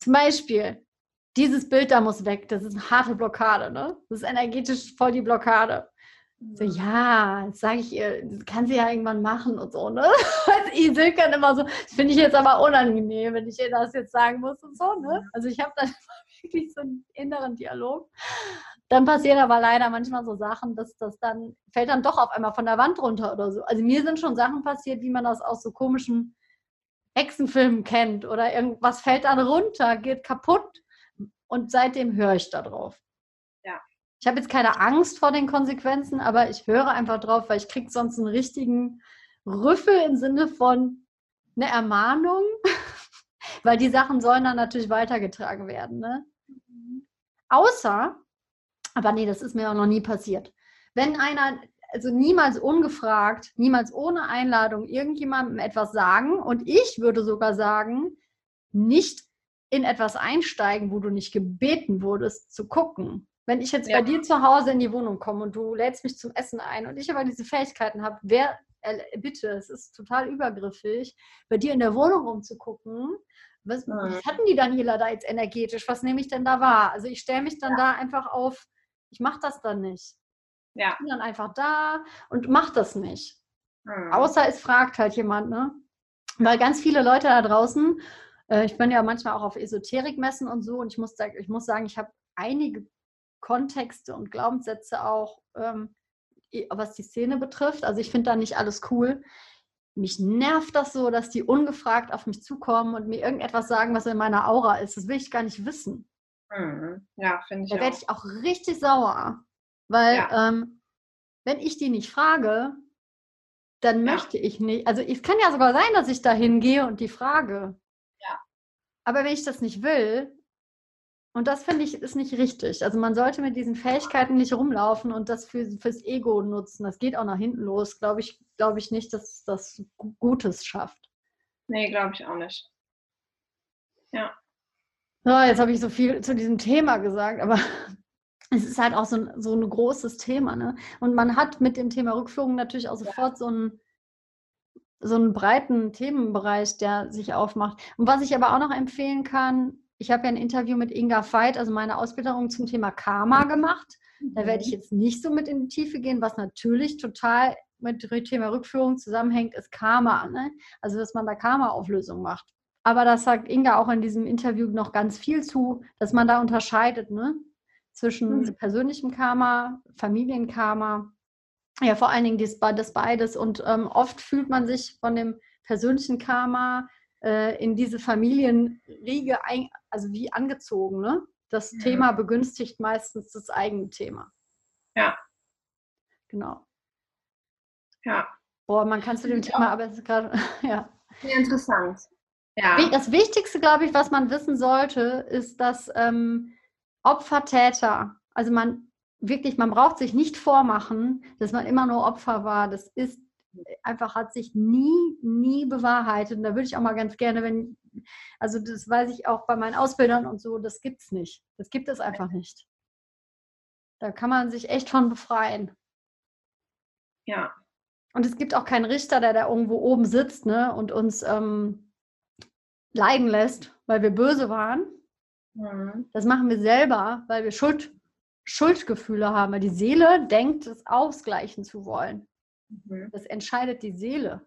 zum Beispiel, dieses Bild da muss weg, das ist eine harte Blockade, ne? Das ist energetisch voll die Blockade. So, ja, sage ich ihr, das kann sie ja irgendwann machen und so, ne? Also Silke kann immer so, das finde ich jetzt aber unangenehm, wenn ich ihr das jetzt sagen muss und so, ne? Also ich habe dann wirklich so einen inneren Dialog. Dann passieren aber leider manchmal so Sachen, dass das dann, fällt dann doch auf einmal von der Wand runter oder so. Also mir sind schon Sachen passiert, wie man das aus so komischen Hexenfilmen kennt oder irgendwas fällt dann runter, geht kaputt und seitdem höre ich da drauf. Ja. Ich habe jetzt keine Angst vor den Konsequenzen, aber ich höre einfach drauf, weil ich kriege sonst einen richtigen Rüffel im Sinne von eine Ermahnung, weil die Sachen sollen dann natürlich weitergetragen werden. Ne? Mhm. Außer, aber nee, das ist mir auch noch nie passiert. Wenn einer, also niemals ungefragt, niemals ohne Einladung irgendjemandem etwas sagen und ich würde sogar sagen, nicht in etwas einsteigen, wo du nicht gebeten wurdest, zu gucken. Wenn ich jetzt ja. bei dir zu Hause in die Wohnung komme und du lädst mich zum Essen ein und ich aber diese Fähigkeiten habe, wer, äh, bitte, es ist total übergriffig, bei dir in der Wohnung rumzugucken, was, mhm. was hatten die Daniela da jetzt energetisch? Was nehme ich denn da wahr? Also ich stelle mich dann ja. da einfach auf, ich mache das dann nicht. Ja. Ich bin dann einfach da und mache das nicht. Mhm. Außer es fragt halt jemand, ne? Weil ganz viele Leute da draußen äh, ich bin ja manchmal auch auf Esoterikmessen und so und ich muss, ich muss sagen, ich habe einige Kontexte und Glaubenssätze auch, ähm, was die Szene betrifft. Also ich finde da nicht alles cool. Mich nervt das so, dass die ungefragt auf mich zukommen und mir irgendetwas sagen, was in meiner Aura ist. Das will ich gar nicht wissen. Mhm. Ja, finde ich. Da werde ich auch richtig sauer. Weil ja. ähm, wenn ich die nicht frage, dann ja. möchte ich nicht. Also es kann ja sogar sein, dass ich da hingehe und die frage. Aber wenn ich das nicht will, und das finde ich ist nicht richtig. Also man sollte mit diesen Fähigkeiten nicht rumlaufen und das für, fürs Ego nutzen. Das geht auch nach hinten los. Glaube ich, glaube ich nicht, dass das Gutes schafft. Nee, glaube ich auch nicht. Ja. So, jetzt habe ich so viel zu diesem Thema gesagt, aber es ist halt auch so ein, so ein großes Thema. Ne? Und man hat mit dem Thema Rückführung natürlich auch sofort ja. so einen so einen breiten Themenbereich, der sich aufmacht. Und was ich aber auch noch empfehlen kann, ich habe ja ein Interview mit Inga Veit, also meine Ausbildung zum Thema Karma gemacht. Da werde ich mhm. jetzt nicht so mit in die Tiefe gehen, was natürlich total mit dem Thema Rückführung zusammenhängt, ist Karma. Ne? Also, dass man da Karma-Auflösung macht. Aber das sagt Inga auch in diesem Interview noch ganz viel zu, dass man da unterscheidet ne? zwischen mhm. persönlichem Karma, Familienkarma. Ja, vor allen Dingen das, das beides. Und ähm, oft fühlt man sich von dem persönlichen Karma äh, in diese Familienriege, ein, also wie angezogen. Ne? Das ja. Thema begünstigt meistens das eigene Thema. Ja. Genau. Ja. Boah, man kann zu dem Thema, aber es ist gerade, ja. Sehr interessant. Ja. Das Wichtigste, glaube ich, was man wissen sollte, ist, dass ähm, Opfer, Täter, also man wirklich, man braucht sich nicht vormachen, dass man immer nur Opfer war. Das ist einfach, hat sich nie, nie bewahrheitet. Und da würde ich auch mal ganz gerne, wenn, also das weiß ich auch bei meinen Ausbildern und so, das gibt es nicht. Das gibt es einfach nicht. Da kann man sich echt von befreien. Ja. Und es gibt auch keinen Richter, der da irgendwo oben sitzt ne, und uns ähm, leiden lässt, weil wir böse waren. Mhm. Das machen wir selber, weil wir Schuld, Schuldgefühle haben. Weil die Seele denkt, es ausgleichen zu wollen. Mhm. Das entscheidet die Seele.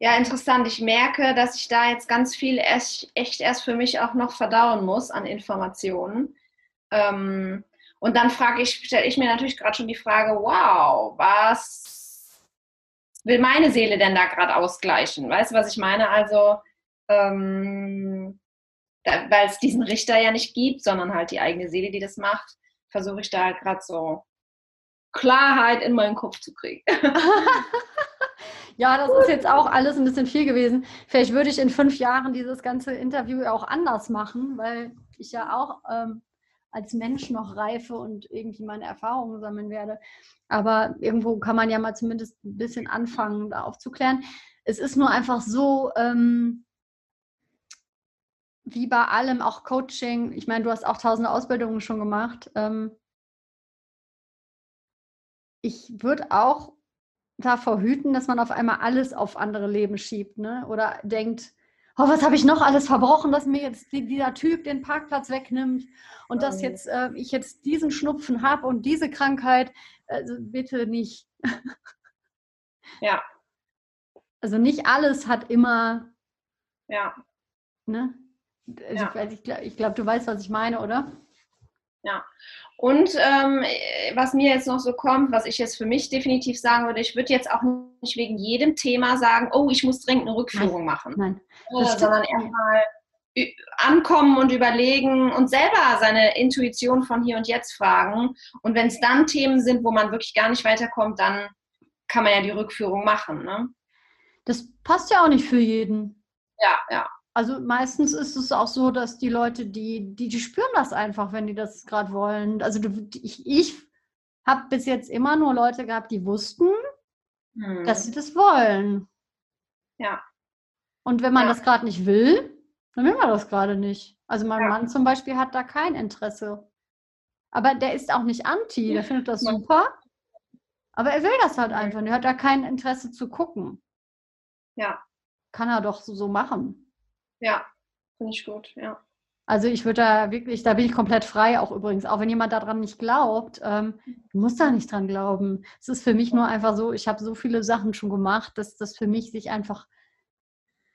Ja, interessant. Ich merke, dass ich da jetzt ganz viel echt, echt erst für mich auch noch verdauen muss an Informationen. Ähm, und dann frage ich, stelle ich mir natürlich gerade schon die Frage, wow, was will meine Seele denn da gerade ausgleichen? Weißt du, was ich meine? Also, ähm, weil es diesen Richter ja nicht gibt, sondern halt die eigene Seele, die das macht, versuche ich da halt gerade so Klarheit in meinen Kopf zu kriegen. ja, das ist jetzt auch alles ein bisschen viel gewesen. Vielleicht würde ich in fünf Jahren dieses ganze Interview auch anders machen, weil ich ja auch ähm, als Mensch noch reife und irgendwie meine Erfahrungen sammeln werde. Aber irgendwo kann man ja mal zumindest ein bisschen anfangen, da aufzuklären. Es ist nur einfach so, ähm, wie bei allem, auch Coaching. Ich meine, du hast auch tausende Ausbildungen schon gemacht. Ähm, ich würde auch davor hüten, dass man auf einmal alles auf andere Leben schiebt, ne? Oder denkt, oh, was habe ich noch alles verbrochen, dass mir jetzt die, dieser Typ den Parkplatz wegnimmt und dass jetzt äh, ich jetzt diesen Schnupfen habe und diese Krankheit. Also bitte nicht. ja. Also nicht alles hat immer. Ja. Ne? Also ja. Ich, ich glaube, du weißt, was ich meine, oder? Ja. Und ähm, was mir jetzt noch so kommt, was ich jetzt für mich definitiv sagen würde, ich würde jetzt auch nicht wegen jedem Thema sagen, oh, ich muss dringend eine Rückführung Nein. machen. Nein. Äh, sondern erstmal ankommen und überlegen und selber seine Intuition von hier und jetzt fragen. Und wenn es dann Themen sind, wo man wirklich gar nicht weiterkommt, dann kann man ja die Rückführung machen. Ne? Das passt ja auch nicht für jeden. Ja, ja. Also meistens ist es auch so, dass die Leute, die, die, die spüren das einfach, wenn die das gerade wollen. Also ich, ich habe bis jetzt immer nur Leute gehabt, die wussten, hm. dass sie das wollen. Ja. Und wenn man ja. das gerade nicht will, dann will man das gerade nicht. Also mein ja. Mann zum Beispiel hat da kein Interesse. Aber der ist auch nicht anti, der findet das super. Aber er will das halt einfach. Er hat da kein Interesse zu gucken. Ja. Kann er doch so machen. Ja, finde ich gut, ja. Also ich würde da wirklich, da bin ich komplett frei auch übrigens, auch wenn jemand daran nicht glaubt, ähm, du musst da nicht dran glauben. Es ist für mich nur einfach so, ich habe so viele Sachen schon gemacht, dass das für mich sich einfach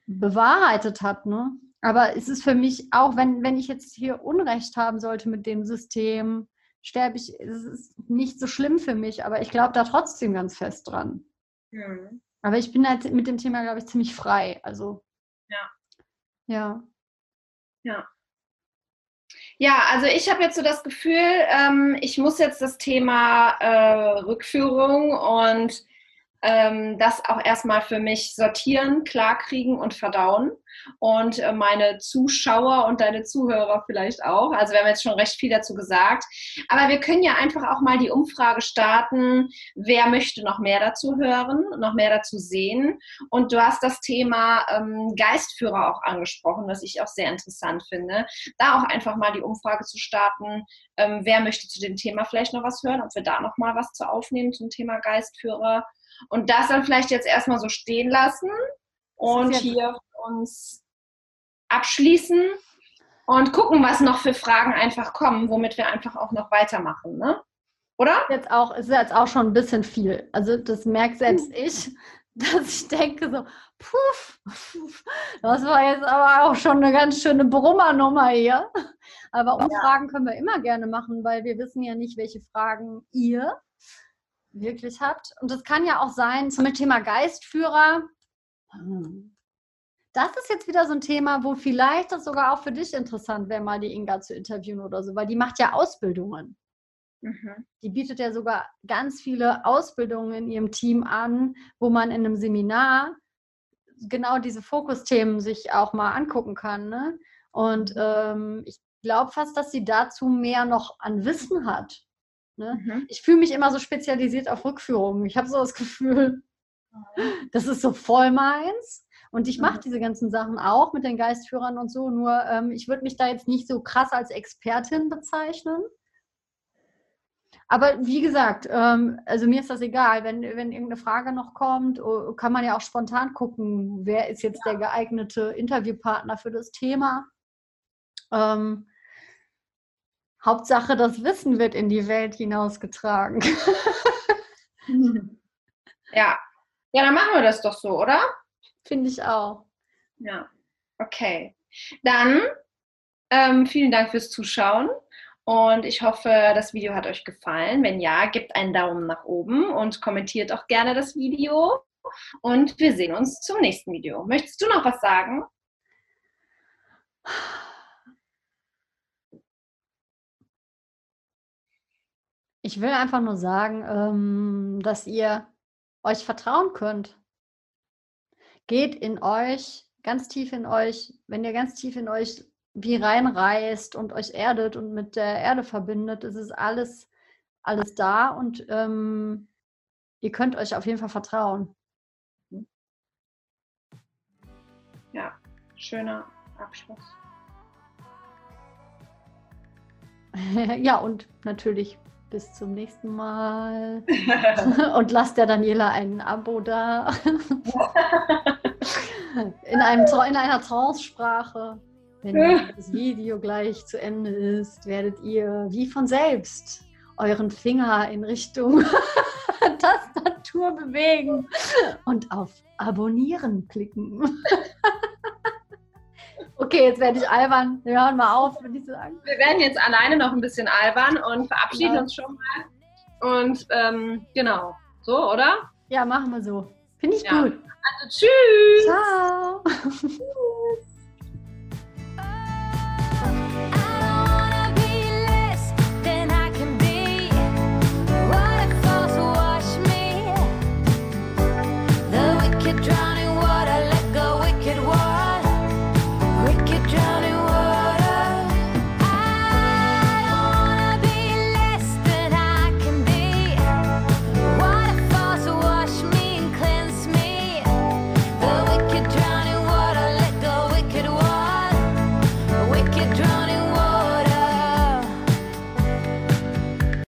bewahrheitet hat. Ne? Aber es ist für mich auch, wenn, wenn ich jetzt hier Unrecht haben sollte mit dem System, sterbe ich, es ist nicht so schlimm für mich, aber ich glaube da trotzdem ganz fest dran. Mhm. Aber ich bin halt mit dem Thema, glaube ich, ziemlich frei. Also. Ja. Ja. Ja, also ich habe jetzt so das Gefühl, ähm, ich muss jetzt das Thema äh, Rückführung und ähm, das auch erstmal für mich sortieren, klarkriegen und verdauen. Und äh, meine Zuschauer und deine Zuhörer vielleicht auch. Also wir haben jetzt schon recht viel dazu gesagt. Aber wir können ja einfach auch mal die Umfrage starten, wer möchte noch mehr dazu hören, noch mehr dazu sehen. Und du hast das Thema ähm, Geistführer auch angesprochen, was ich auch sehr interessant finde. Da auch einfach mal die Umfrage zu starten, ähm, wer möchte zu dem Thema vielleicht noch was hören, ob wir da noch mal was zu aufnehmen zum Thema Geistführer und das dann vielleicht jetzt erstmal so stehen lassen und hier uns abschließen und gucken, was noch für Fragen einfach kommen, womit wir einfach auch noch weitermachen, ne? Oder? Jetzt auch, ist jetzt auch schon ein bisschen viel. Also das merkt selbst hm. ich, dass ich denke so, puff, das war jetzt aber auch schon eine ganz schöne Brummernummer hier. Aber Umfragen ja. können wir immer gerne machen, weil wir wissen ja nicht, welche Fragen ihr wirklich habt. Und es kann ja auch sein, zum Thema Geistführer. Das ist jetzt wieder so ein Thema, wo vielleicht das sogar auch für dich interessant wäre, mal die Inga zu interviewen oder so, weil die macht ja Ausbildungen. Mhm. Die bietet ja sogar ganz viele Ausbildungen in ihrem Team an, wo man in einem Seminar genau diese Fokusthemen sich auch mal angucken kann. Ne? Und mhm. ähm, ich glaube fast, dass sie dazu mehr noch an Wissen hat. Ne? Mhm. Ich fühle mich immer so spezialisiert auf Rückführungen. Ich habe so das Gefühl, das ist so voll meins. Und ich mache mhm. diese ganzen Sachen auch mit den Geistführern und so. Nur ähm, ich würde mich da jetzt nicht so krass als Expertin bezeichnen. Aber wie gesagt, ähm, also mir ist das egal. Wenn, wenn irgendeine Frage noch kommt, oh, kann man ja auch spontan gucken, wer ist jetzt ja. der geeignete Interviewpartner für das Thema. Ähm, Hauptsache, das Wissen wird in die Welt hinausgetragen. ja. Ja, dann machen wir das doch so, oder? Finde ich auch. Ja. Okay. Dann ähm, vielen Dank fürs Zuschauen. Und ich hoffe, das Video hat euch gefallen. Wenn ja, gebt einen Daumen nach oben und kommentiert auch gerne das Video. Und wir sehen uns zum nächsten Video. Möchtest du noch was sagen? Ich will einfach nur sagen, ähm, dass ihr euch vertrauen könnt. Geht in euch, ganz tief in euch, wenn ihr ganz tief in euch wie reinreißt und euch erdet und mit der Erde verbindet, ist es alles, alles da und ähm, ihr könnt euch auf jeden Fall vertrauen. Ja, schöner Abschluss. ja, und natürlich bis zum nächsten Mal. Und lasst der Daniela ein Abo da. in, einem, in einer Trance-Sprache. Wenn das Video gleich zu Ende ist, werdet ihr wie von selbst euren Finger in Richtung Tastatur bewegen und auf Abonnieren klicken. Okay, jetzt werde ich albern. Wir hören mal auf, würde ich sagen. Wir werden jetzt alleine noch ein bisschen albern und verabschieden ja. uns schon mal. Und ähm, genau, so, oder? Ja, machen wir so. Finde ich ja. gut. Also tschüss. Ciao. trying